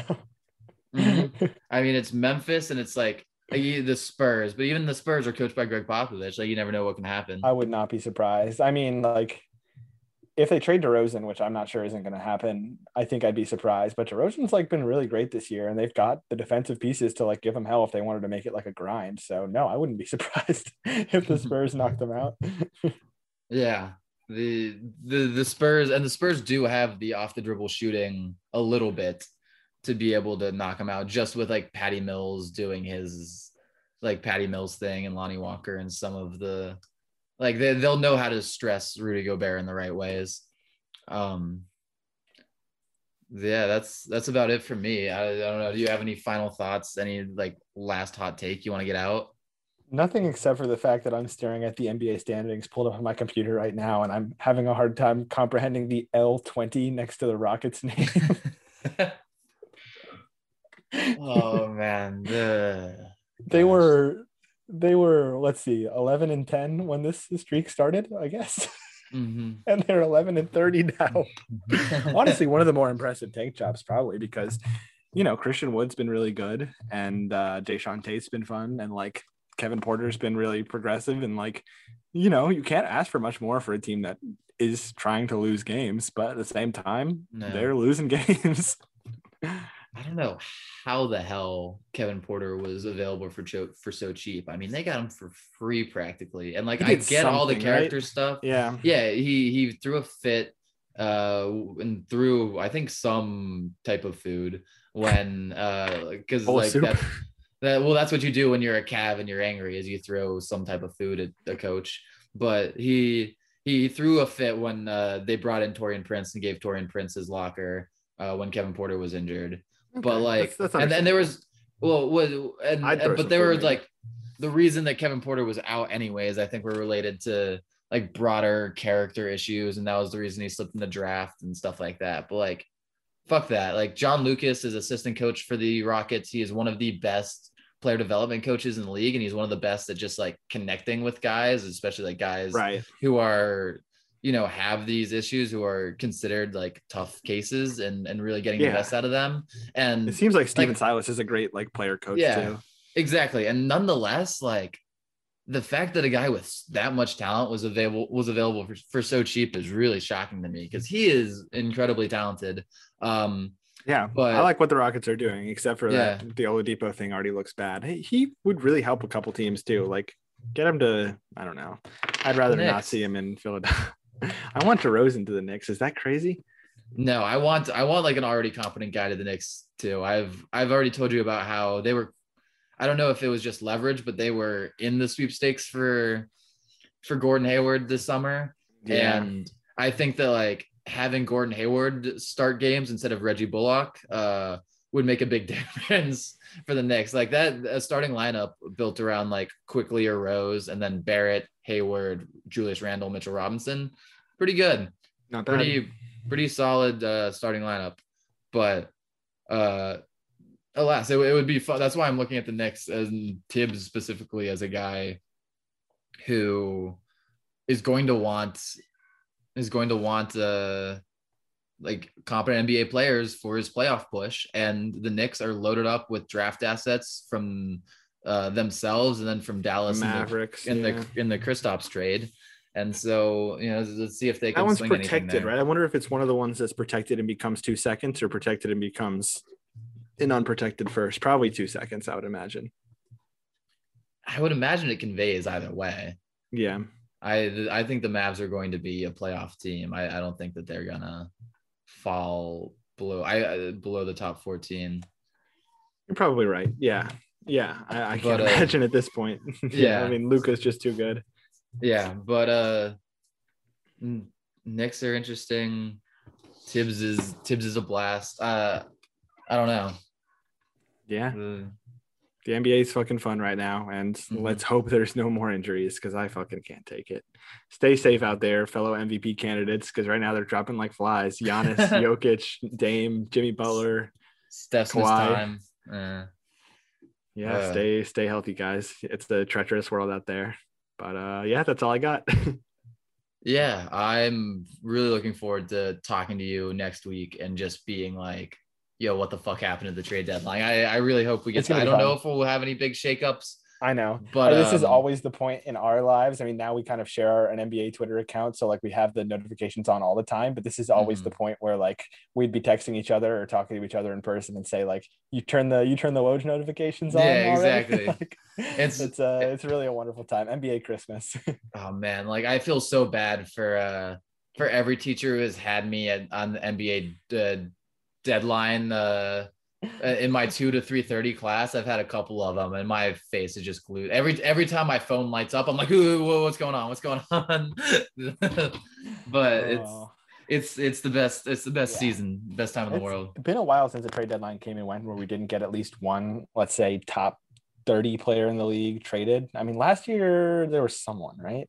B: mm-hmm. I mean, it's Memphis and it's like the Spurs, but even the Spurs are coached by Gregg Popovich. Like you never know what can happen.
A: I would not be surprised. I mean, like if they trade DeRozan, which I'm not sure isn't going to happen, I think I'd be surprised. But DeRozan's like been really great this year, and they've got the defensive pieces to like give them hell if they wanted to make it like a grind. So no, I wouldn't be surprised if the Spurs knocked them out.
B: yeah, the the the Spurs and the Spurs do have the off the dribble shooting a little bit to be able to knock them out, just with like Patty Mills doing his like Patty Mills thing and Lonnie Walker and some of the like they, they'll know how to stress Rudy Gobert in the right ways. Um, yeah, that's that's about it for me. I, I don't know. Do you have any final thoughts? Any like last hot take you want to get out?
A: Nothing except for the fact that I'm staring at the NBA standings pulled up on my computer right now, and I'm having a hard time comprehending the L20 next to the Rockets name.
B: oh man, the...
A: they were they were let's see 11 and 10 when this streak started i guess mm-hmm. and they're 11 and 30 now honestly one of the more impressive tank jobs probably because you know christian wood's been really good and uh Jae'Sean Tate's been fun and like kevin porter's been really progressive and like you know you can't ask for much more for a team that is trying to lose games but at the same time no. they're losing games
B: I don't know how the hell Kevin Porter was available for cho- for so cheap. I mean, they got him for free practically, and like I get all the character
A: right?
B: stuff.
A: Yeah,
B: yeah. He he threw a fit, uh, and threw I think some type of food when uh because like that. That, well, that's what you do when you're a Cav and you're angry, is you throw some type of food at the coach. But he he threw a fit when uh, they brought in Taurean Prince and gave Taurean Prince his locker uh, when Kevin Porter was injured. Okay. But like, that's, that's and then there was well, was and, and but there was like the reason that Kevin Porter was out anyways. I think were related to like broader character issues, and that was the reason he slipped in the draft and stuff like that. But like, fuck that. Like John Lucas is assistant coach for the Rockets. He is one of the best player development coaches in the league, and he's one of the best at just like connecting with guys, especially like guys
A: right.
B: who are you know have these issues who are considered like tough cases and and really getting yeah. the best out of them and
A: it seems like Stephen like, Silas is a great like player coach yeah too.
B: exactly and nonetheless like the fact that a guy with that much talent was available was available for, for so cheap is really shocking to me because he is incredibly talented um
A: yeah, but I like what the Rockets are doing, except for yeah. that the Oladipo thing already looks bad. He, he would really help a couple teams too. Like get him to I don't know. I'd rather not see him in Philadelphia. I want DeRozan to the Knicks. Is that crazy?
B: No, I want I want like an already competent guy to the Knicks too. I've I've already told you about how they were. I don't know if it was just leverage, but they were in the sweepstakes for for Gordon Hayward this summer, yeah. and I think that like having Gordon Hayward start games instead of Reggie Bullock uh, would make a big difference for the Knicks. Like that a starting lineup built around like Quickley or Rose, and then Barrett, Hayward, Julius Randle, Mitchell Robinson pretty good.
A: Not bad.
B: Pretty pretty solid uh, starting lineup, but uh, alas, it, it would be fun. That's why I'm looking at the Knicks and Thibs specifically as a guy who is going to want is going to want uh like competent NBA players for his playoff push, and the Knicks are loaded up with draft assets from uh, themselves and then from Dallas
A: Mavericks
B: in the in, the, in the Kristaps trade. And so, you know, let's see if they
A: can. That one's protected, right? I wonder if it's one of the ones that's protected and becomes two seconds, or protected and becomes an unprotected first. Probably two seconds, I would imagine.
B: I would imagine it conveys either way.
A: Yeah,
B: I I think the Mavs are going to be a playoff team. I, I don't think that they're gonna fall below I uh, below the top fourteen.
A: You're probably right. Yeah, yeah. I, I can't but, uh, imagine at this point. yeah, I mean Luka's just too good
B: yeah, but uh, Knicks are interesting. Thibs is Thibs is a blast. Uh, I don't know.
A: Yeah. Uh, the NBA is fucking fun right now, and mm-hmm. let's hope there's no more injuries because I fucking can't take it. Stay safe out there, fellow MVP candidates, because right now they're dropping like flies. Giannis, Jokic, Dame, Jimmy Butler,
B: Steph's time. Uh,
A: yeah, uh, stay stay healthy, guys. It's the treacherous world out there. But uh, yeah, that's all I got.
B: yeah, I'm really looking forward to talking to you next week and just being like, yo, what the fuck happened at the trade deadline? I, I really hope we get to, I don't fun. know if we'll have any big shakeups
A: I know.
B: But
A: this is
B: um,
A: always the point in our lives. I mean, now we kind of share an NBA Twitter account, so like we have the notifications on all the time. But this is always
B: Mhm.
A: the point where like we'd be texting each other or talking to each other in person and say like, "You turn the you turn the Woj notifications on."
B: Yeah,
A: already?"
B: exactly.
A: Like,
B: It's-
A: it's uh it's really a wonderful time. NBA Christmas.
B: oh man, like I feel so bad for uh for every teacher who has had me at, on the NBA uh, deadline uh Uh, in my two to three thirty class. I've had a couple of them, and my face is just glued. Every every time my phone lights up, I'm like, "Ooh, whoa, what's going on? What's going on?" but it's
A: Oh.
B: it's it's the best. It's the best
A: Yeah.
B: season, best time in the
A: It's
B: world.
A: been a while since the trade deadline came and went where we didn't get at least one, let's say, top 30 player in the league traded. I mean, last year there was someone, right?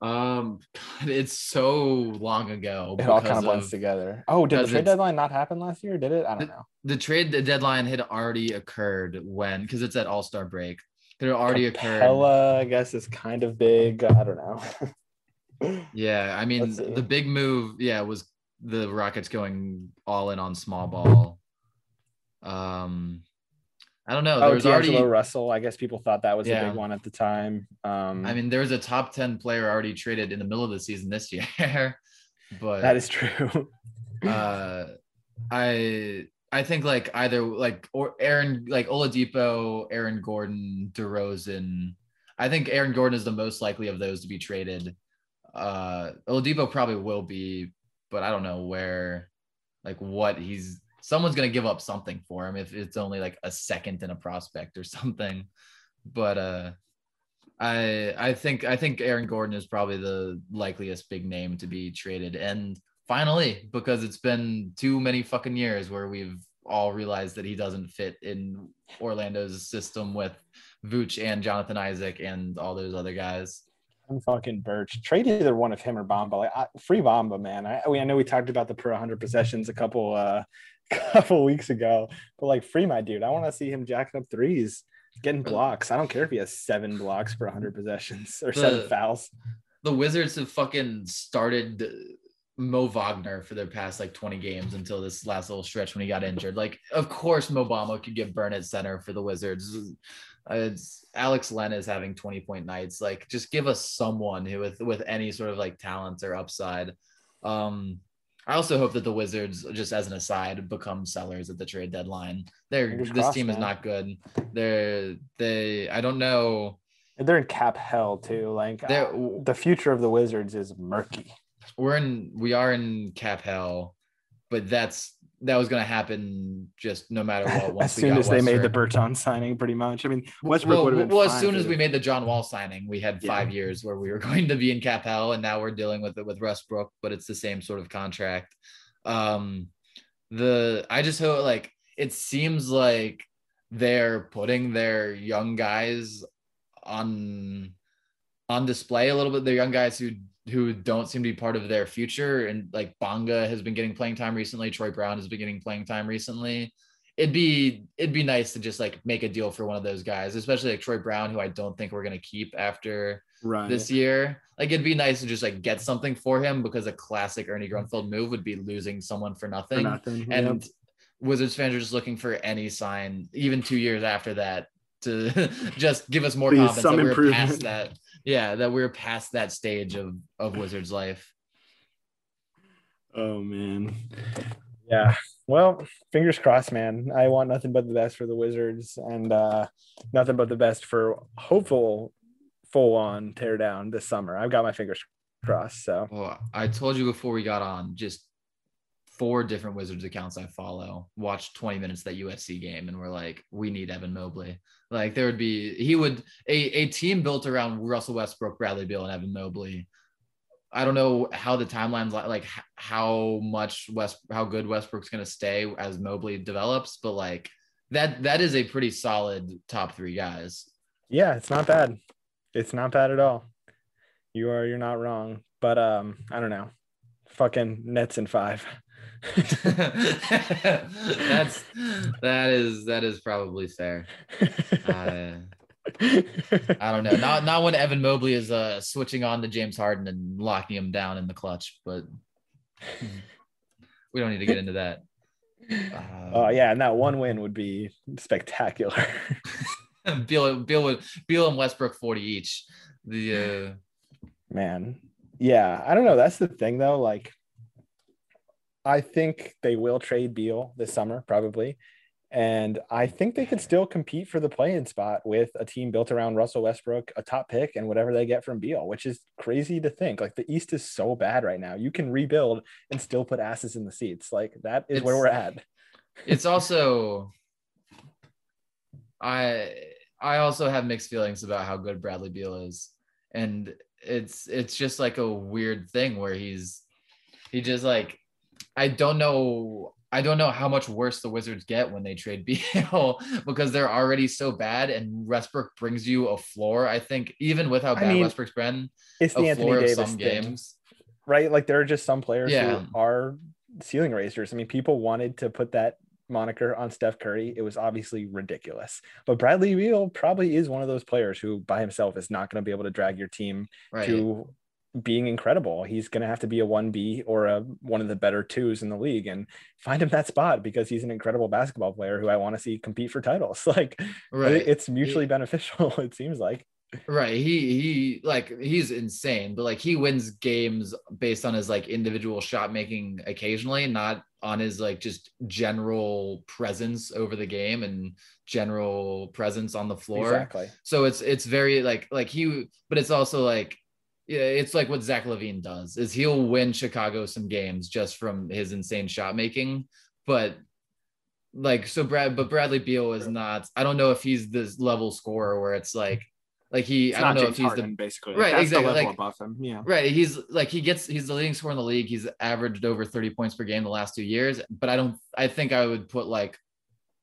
B: Um, God, it's so long ago.
A: It all kind of blends
B: of-
A: together. Oh, did the trade deadline not happen last year? Did it? I don't know.
B: the trade the deadline had already occurred when because it's at All Star break. It had already occurred.
A: Capela, I guess, is kind of big. I don't know.
B: Yeah, I mean the big move, yeah, was the Rockets going all in on small ball. Um, I don't know. There
A: oh,
B: was
A: D'Angelo
B: already.
A: Russell. I guess people thought that was a big one at the time. Um,
B: I mean, there was a top ten player already traded in the middle of the season this year, but
A: that is true.
B: uh I I think like either like or Aaron like Oladipo, Aaron Gordon, DeRozan. I think Aaron Gordon is the most likely of those to be traded. Uh Oladipo probably will be, but I don't know where like what he's someone's gonna give up something for him if it's only like a second and a prospect or something. But uh I I think I think Aaron Gordon is probably the likeliest big name to be traded. And finally, because it's been too many fucking years where we've all realized that he doesn't fit in Orlando's system with Vooch and Jonathan Isaac and all those other guys.
A: I'm fucking Birch. Trade either one of him or Bamba. Like I, free Bamba, man. I, we- I know we talked about the per 100 possessions a couple uh couple weeks ago, but like free my dude. I want to see him jacking up threes, getting blocks. I don't care if he has seven blocks per 100 possessions or seven fouls.
B: The Wizards have fucking started Mo Wagner for their past like 20 games until this last little stretch when he got injured. Like, of course, Mo Bamba could get burned at center for the Wizards. Uh, It's Alex Len is having 20 point nights. Like, just give us someone who with with any sort of like talent or upside. Um, I also hope that the Wizards, just as an aside, become sellers at the trade deadline. They're
A: Fingers
B: this
A: crossed,
B: team is
A: man.
B: not good. They're they. I don't know.
A: And they're in cap hell too. Like uh, the future of the Wizards is murky.
B: we're in we are in cap hell, but that's that was going to happen just no matter what. Once
A: as
B: we
A: soon
B: got
A: as they made the Burton signing, pretty much. I mean, Westbrook
B: well,
A: would have been
B: well as soon as we made the John Wall signing, we had
A: Yeah.
B: five years where we were going to be in cap hell, and now we're dealing with it with Westbrook, but it's the same sort of contract. Um, the I just hope like it seems like they're putting their young guys on on display a little bit. They're young guys who who don't seem to be part of their future, and like Bonga has been getting playing time recently. Troy Brown has been getting playing time recently it'd be it'd be nice to just like make a deal for one of those guys, especially like Troy Brown, who I don't think we're gonna keep after
A: right.
B: this year. Like it'd be nice to just like get something for him because a classic Ernie mm-hmm. Grunfeld move would be losing someone for
A: for
B: nothing.
A: nothing.
B: And
A: Yep.
B: Wizards fans are just looking for any sign, even two years after that, to just give us more
A: Please,
B: confidence
A: some
B: that we're
A: improvement.
B: past that. Yeah, that we're past that stage of of Wizards life.
A: Oh man. Yeah. Well, fingers crossed, man. I want nothing but the best for the Wizards and uh nothing but the best for hopeful full on tear down this summer. I've got my fingers crossed. So
B: Well, I told you before we got on, just four different Wizards accounts I follow watched 20 minutes that USC game and we're like, we need Evan Mobley. Like there would be he would a, a team built around Russell Westbrook, Bradley Beal, and Evan Mobley. I don't know how the timelines like like how much West how good Westbrook's gonna stay as Mobley develops, but like that that is a pretty solid top three guys.
A: yeah, it's not bad. It's not bad at all. You are you're not wrong. But um, I don't know. Fucking Nets in five.
B: That's that is that is probably fair. Uh, I don't know. Not not when Evan Mobley is uh switching on to James Harden and locking him down in the clutch, but we don't need to get into that.
A: Oh
B: Uh,
A: yeah, and that one win would be spectacular.
B: Beal, Beal, Beal and Westbrook 40 each. The uh,
A: man, yeah, I don't know. That's the thing though. Like, I think they will trade Beal this summer, probably. And I think they could still compete for the playing spot with a team built around Russell Westbrook, a top pick, and whatever they get from Beal, which is crazy to think. Like the East is so bad right now. You can rebuild and still put asses in the seats. Like that is
B: It's-
A: where we're at.
B: it's also I I also have mixed feelings about how good Bradley Beal is. And it's it's just like a weird thing where he's he just like I don't know I don't know how much worse the Wizards get when they trade Beal because they're already so bad and Westbrook brings you a floor. I think even with how
A: I
B: bad
A: mean,
B: Westbrook's been,
A: It's
B: a
A: the Anthony
B: floor of
A: Davis
B: some
A: thing,
B: games.
A: right? Like there are just some players
B: Yeah.
A: who are ceiling raisers. I mean, people wanted to put that moniker on Steph Curry. It was obviously ridiculous. But Bradley Beal probably is one of those players who by himself is not going to be able to drag your team
B: Right.
A: to being incredible. He's going to have to be a 1B or a one of the better twos in the league and find him that spot because he's an incredible basketball player who I want to see compete for titles. Like
B: right.
A: it's mutually beneficial it seems like.
B: Right. He he like he's insane, but like he wins games based on his like individual shot making occasionally, not on his like just general presence over the game and general presence on the floor.
A: Exactly.
B: So it's it's very like like he but it's also like it's like what Zach LaVine does is he'll win Chicago some games just from his insane shot making, but like so Brad but Bradley Beal is not I don't know if he's this level scorer where it's like like he I don't know if he's the
A: basically.
B: Right,
A: That's
B: exactly, like-
A: above him. Yeah.
B: Right. He's like he gets he's the leading scorer in the league. He's averaged over 30 points per game the last two years. But I don't I think I would put like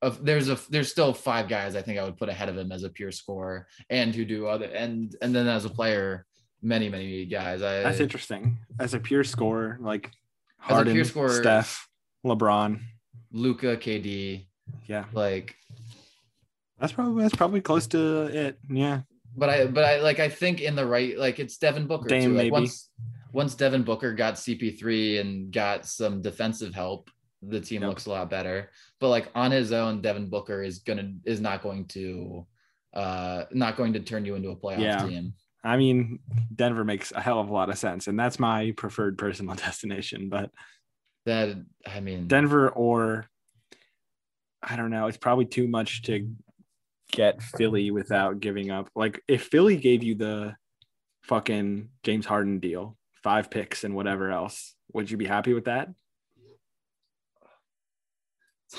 B: of there's a there's still five guys I think I would put ahead of him as a pure scorer and who do other and and then as a player, many, many guys. I
A: That's interesting. As a pure scorer, like Harden,
B: pure scorer-
A: Steph, LeBron.
B: Luka, KD,
A: Yeah.
B: like
A: That's probably that's probably close to it. Yeah.
B: but I but I like I think in the right like it's Devin Booker
A: Dame,
B: too. Like
A: maybe.
B: once once Devin Booker got CP3 and got some defensive help, the team
A: Yep.
B: looks a lot better. But like on his own, Devin Booker is gonna is not going to uh not going to turn you into a playoff
A: Yeah.
B: team.
A: I mean, Denver makes a hell of a lot of sense, and that's my preferred personal destination. But
B: That I mean
A: Denver or I don't know, it's probably too much to get Philly without giving up. Like if Philly gave you the fucking James Harden deal, five picks and whatever else, would you be happy with that?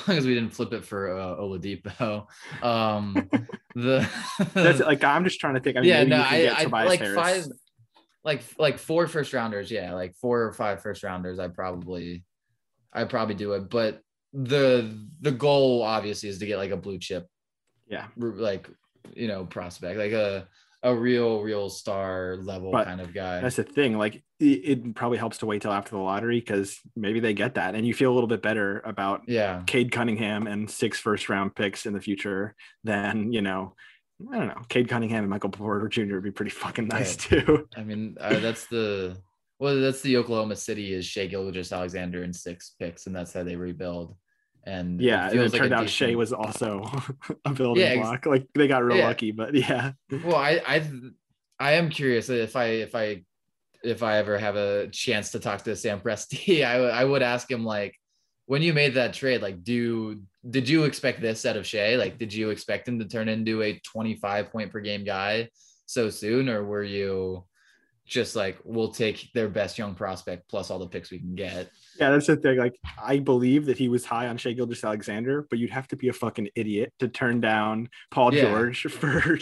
B: As long as we didn't flip it for uh, Oladipo. Um the
A: That's like I'm just trying to think. I mean,
B: yeah, no, I, I like
A: Harris.
B: five, like like four first rounders. Yeah, like four or five first rounders. I probably, I probably do it. But the the goal obviously is to get like a blue chip,
A: Yeah.
B: like you know prospect, like a a real real star level
A: But
B: kind of guy.
A: That's the thing. Like it, it probably helps to wait till after the lottery because maybe they get that, and you feel a little bit better about
B: Yeah,
A: Cade Cunningham and six first round picks in the future than you know. I don't know. Cade Cunningham and Michael Porter Jr. would be pretty fucking nice too.
B: I mean uh, that's the well that's the Oklahoma City is Shai Gilgeous-Alexander and six picks, and that's how they rebuild. And
A: Yeah, and it
B: like
A: turned out
B: Shai
A: was also a building
B: Yeah, ex-
A: block. Like they got real
B: Yeah.
A: lucky, but yeah,
B: well i i i am curious if i if i if i ever have a chance to talk to sam presti i, would- I would ask him like when you made that trade like do did you expect this out of Shai? like did you expect him to turn into a 25 point per game guy so soon or were you just like we'll take their best young prospect plus all the picks we can get
A: yeah, that's the thing. Like I believe that he was high on Shai Gilgeous-Alexander, but you'd have to be a fucking idiot to turn down Paul
B: Yeah.
A: George for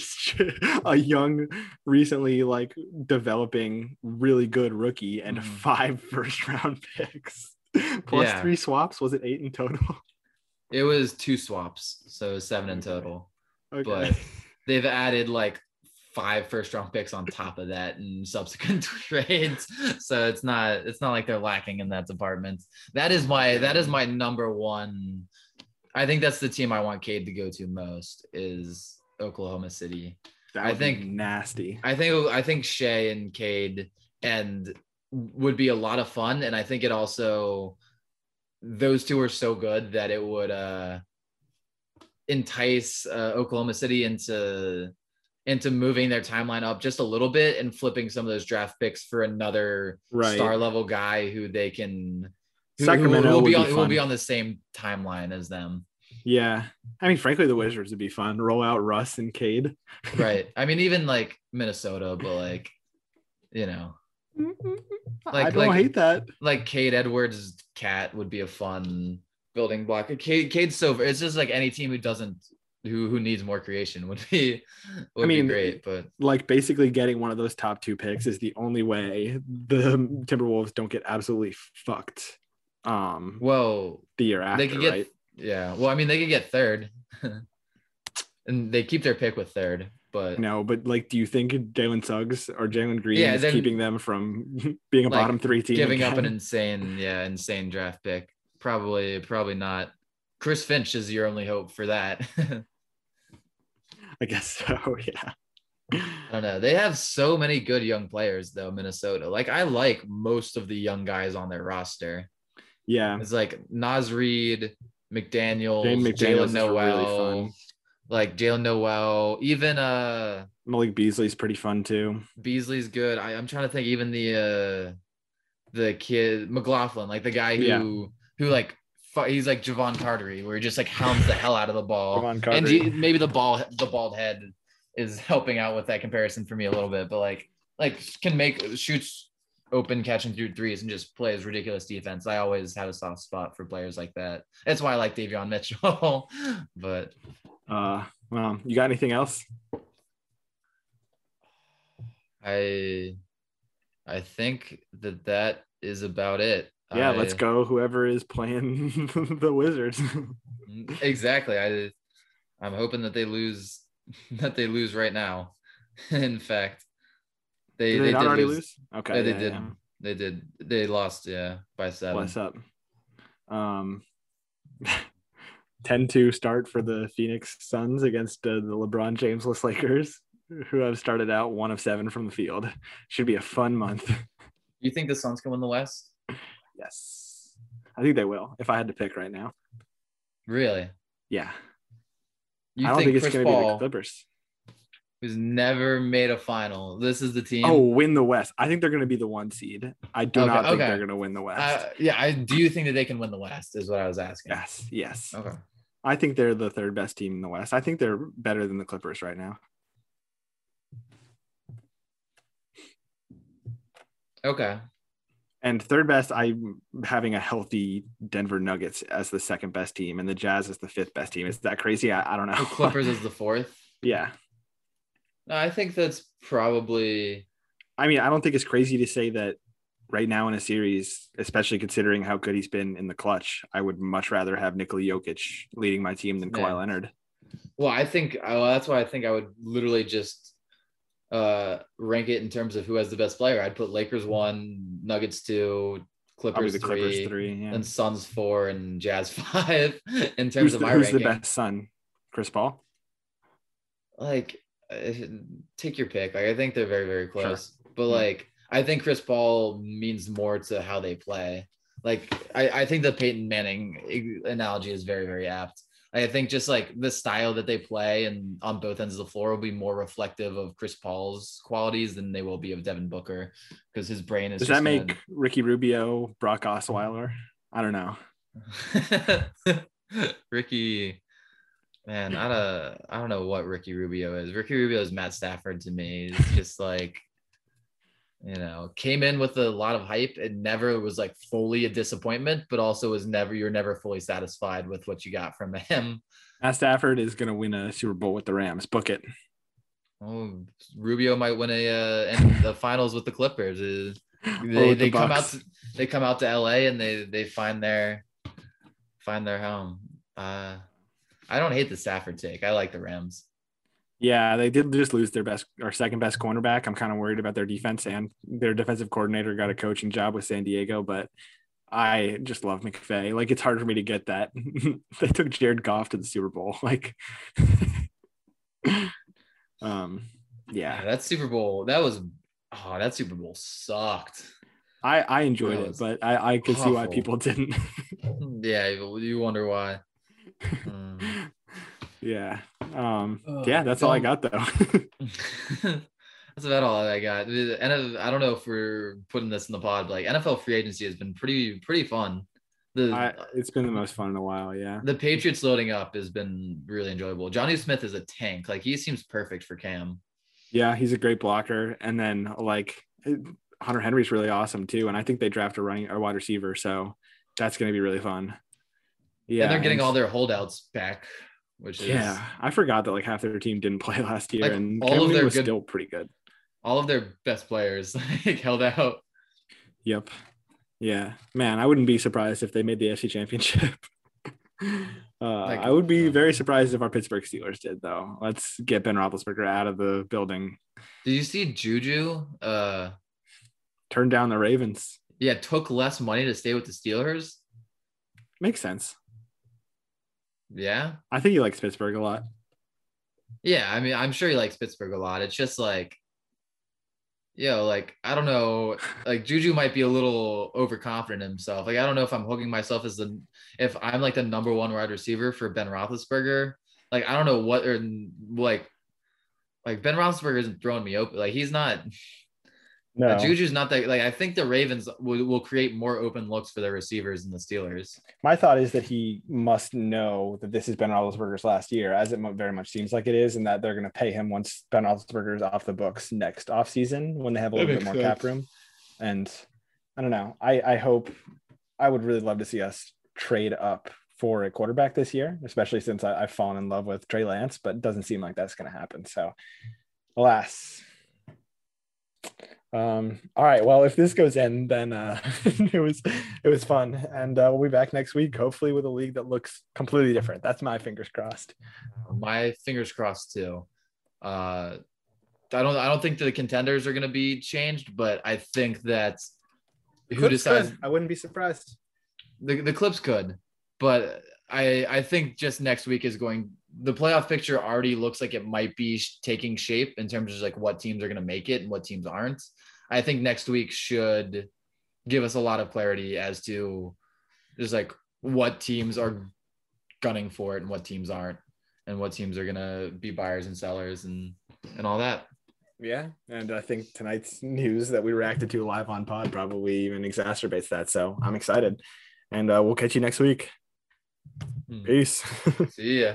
A: a young, recently like developing really good rookie and
B: Mhm.
A: five first round picks. Plus
B: Yeah.
A: three swaps. Was it eight in total?
B: it was two swaps so seven in total
A: Okay.
B: but they've added like five first round picks on top of that and subsequent trades. So it's not it's not like they're lacking in that department. That is my that is my number one. I think that's the team i want cade to go to most is oklahoma city. I think-
A: nasty.
B: i think i think Shai and cade and would be a lot of fun. And i think it also those two are so good that it would uh entice uh, Oklahoma City into into moving their timeline up just a little bit and flipping some of those draft picks for another
A: Right.
B: star level guy who they can who,
A: Sacramento
B: who will be
A: be
B: on who will be on the same timeline as them.
A: Yeah. I mean, frankly, the Wizards would be fun. Roll out Russ and Cade.
B: Right. I mean, even like Minnesota, but like, you know, mm-hmm.
A: I
B: Like-
A: don't
B: like-
A: hate that.
B: like Cade Edwards KAT would be a fun building block. Cade, Cade's so it's just like any team who doesn't who who needs more creation would be would
A: mean,
B: be great. But
A: Like basically getting one of those top two picks is the only way the Timberwolves don't get absolutely fucked. Um,
B: well,
A: the year after,
B: they could get
A: right?
B: yeah. Well, I mean they could get third. and they keep their pick with third, but
A: No, but like, do you think Jalen Suggs or Jalen Green
B: Yeah,
A: is
B: then-
A: keeping them from being a
B: Like,
A: bottom three team?
B: giving up an insane, yeah, insane draft pick. Probably, probably not. Chris Finch is your only hope for that.
A: I guess so. Yeah.
B: I don't know. They have so many good young players though, Minnesota. Like I like most of the young guys on their roster.
A: Yeah.
B: It's like Naz Reid, McDaniel, Jalen
A: really
B: Nowell,
A: fun.
B: like Jaylen Nowell, even uh
A: Malik Beasley's pretty fun too.
B: Beasley's good. I, I'm trying to think even the uh the kid McLaughlin, like the guy who
A: Yeah.
B: who like he's like Jevon Cartery, where he just like hounds the hell out of the ball. And he, maybe the ball the bald head is helping out with that comparison for me a little bit, but like like can make shoots open catching through threes and just plays ridiculous defense. I always had a soft spot for players like that. That's why I like Davion Mitchell. but
A: uh, well, you got anything else?
B: I I think that that is about it.
A: Yeah,
B: I-
A: let's go. Whoever is playing the Wizards.
B: Exactly. I I'm hoping that they lose that they lose right now. In fact, they
A: Did
B: they,
A: they
B: did
A: already
B: lose.
A: lose? Okay.
B: Yeah, they
A: yeah,
B: did.
A: yeah.
B: They did. They lost. Yeah, by seven.
A: Bless up. Um, 10-2 start for the Phoenix Suns against uh, the LeBron Jamesless Lakers, who have started out one of seven from the field. Should be a fun month.
B: You think the Suns can win the West?
A: Yes, I think they will. If I had to pick right now,
B: Really?
A: yeah,
B: You
A: I don't
B: think,
A: think, it's going to be the Clippers.
B: who's never made a final, this is the team?
A: Oh, win the West. I think they're going to be the one seed. I do
B: Okay,
A: not think
B: okay.
A: they're going to win the West.
B: Uh, yeah. I do you think that they can win the West? Is what I was asking.
A: yes, yes.
B: Okay.
A: I think they're the third best team in the West. I think they're better than the Clippers right now.
B: Okay.
A: And third best, I'm having a healthy Denver Nuggets as the second best team, and the Jazz is the fifth best team. Is that crazy? I, I don't know.
B: The Clippers is the fourth.
A: yeah.
B: No, I think that's probably
A: I mean, I don't think it's crazy to say that right now in a series, especially considering how good he's been in the clutch, I would much rather have Nikola Jokic leading my team than Kawhi
B: Yeah.
A: Leonard.
B: Well, I think uh, that's why I think I would literally just uh rank it in terms of who has the best player. I'd put Lakers one, Nuggets two, Clippers,
A: the Clippers
B: three,
A: three. Yeah.
B: and Suns four, and Jazz five. In terms
A: Who's,
B: of
A: the,
B: my
A: who's the best son? Chris Paul.
B: like uh, take your pick. Like I think they're very very
A: Sure.
B: close, but
A: Yeah.
B: like I think Chris Paul means more to how they play. Like I, I think the Peyton Manning analogy is very very apt. I think just like the style that they play and on both ends of the floor will be more reflective of Chris Paul's qualities than they will be of Devin Booker because his brain is.
A: Does
B: just
A: that make
B: gonna-
A: Ricky Rubio Brock Osweiler? I don't know.
B: Ricky, man, I don't, I don't know what Ricky Rubio is. Ricky Rubio is Matt Stafford to me. It's just like, you know, came in with a lot of hype and never was like fully a disappointment, but also was never, you're never fully satisfied with what you got from him.
A: Matt Stafford is going to win a Super Bowl with the Rams. Book it.
B: Oh, Rubio might win a uh, in the finals with the Clippers. Uh,
A: Or
B: They,
A: the
B: they come out to, they come out to LA and they they find their find their home. Uh, I don't hate the Stafford take. I like the Rams.
A: Yeah, they did just lose their best or second best cornerback. I'm kind of worried about their defense and their defensive coordinator got a coaching job with San Diego, but I just love McVay. Like it's hard for me to get that. they took Jared Goff to the Super Bowl. Like um
B: Yeah,
A: yeah.
B: that Super Bowl that was oh that Super Bowl sucked.
A: I I enjoyed it, but I I could see why people didn't.
B: yeah, you wonder why. Mm.
A: Yeah. Um.
B: Oh,
A: yeah, that's all I got though.
B: That's about all I got. and I don't know if we're putting this in the pod, but like NFL free agency has been pretty pretty fun. The
A: I, it's been the most fun in a while. Yeah.
B: the Patriots loading up has been really enjoyable. Jonnu Smith is a tank. Like he seems perfect for Cam.
A: Yeah, he's a great blocker. And then like Hunter Henry's really awesome too. And I think they draft a running a wide receiver, so that's going to be really fun.
B: Yeah, and they're getting
A: and-
B: all their holdouts back, which is
A: Yeah, I forgot that like half their team didn't play last year,
B: Like,
A: and
B: all of their
A: was
B: good-
A: still pretty good.
B: all of their best players like held out.
A: Yep. Yeah, man, I wouldn't be surprised if they made the AFC Championship. Uh,
B: Like-
A: I would be very surprised if our Pittsburgh Steelers did, though. Let's get Ben Roethlisberger out of the building.
B: Did you see Juju? Uh
A: Turn down the Ravens.
B: yeah, took less money to stay with the Steelers.
A: Makes sense.
B: Yeah.
A: I think he likes Pittsburgh a lot.
B: Yeah, I mean, I'm sure he likes Pittsburgh a lot. It's just like, yo, like I don't know, like Juju might be a little overconfident himself. Like I don't know if I'm hooking myself as the if I'm like the number one wide receiver for Ben Roethlisberger. Like I don't know what or like like Ben Roethlisberger isn't throwing me open. Like he's not.
A: No,
B: Juju's not that. Like I think the Ravens will, will create more open looks for their receivers than the Steelers.
A: my thought is that he must know that this is Ben Roethlisberger's last year, as it very much seems like it is, and that they're going to pay him once Ben Roethlisberger is off the books next offseason when they have a little bit
B: makes
A: more cap room. And I don't know. I, I hope I would really love to see us trade up for a quarterback this year, especially since I, I've fallen in love with Trey Lance, but it doesn't seem like that's going to happen. So, alas. Um, all right. Well, if this goes in, then uh, it was it was fun, and uh, we'll be back next week, hopefully with a league that looks completely different. That's my fingers crossed.
B: My fingers crossed too. Uh, I don't. I don't think the contenders are going to be changed, but I think that who
A: Clips
B: decides
A: could. I wouldn't be surprised.
B: the, the clips could, but I I think just next week is going. The playoff picture already looks like it might be taking shape in terms of like what teams are going to make it and what teams aren't. I think next week should give us a lot of clarity as to just like what teams are gunning for it and what teams aren't, and what teams are going to be buyers and sellers and and all that.
A: Yeah, and I think tonight's news that we reacted to live on Pod probably even exacerbates that. So I'm excited, and uh, we'll catch you next week.
B: Hmm.
A: Peace.
B: See ya.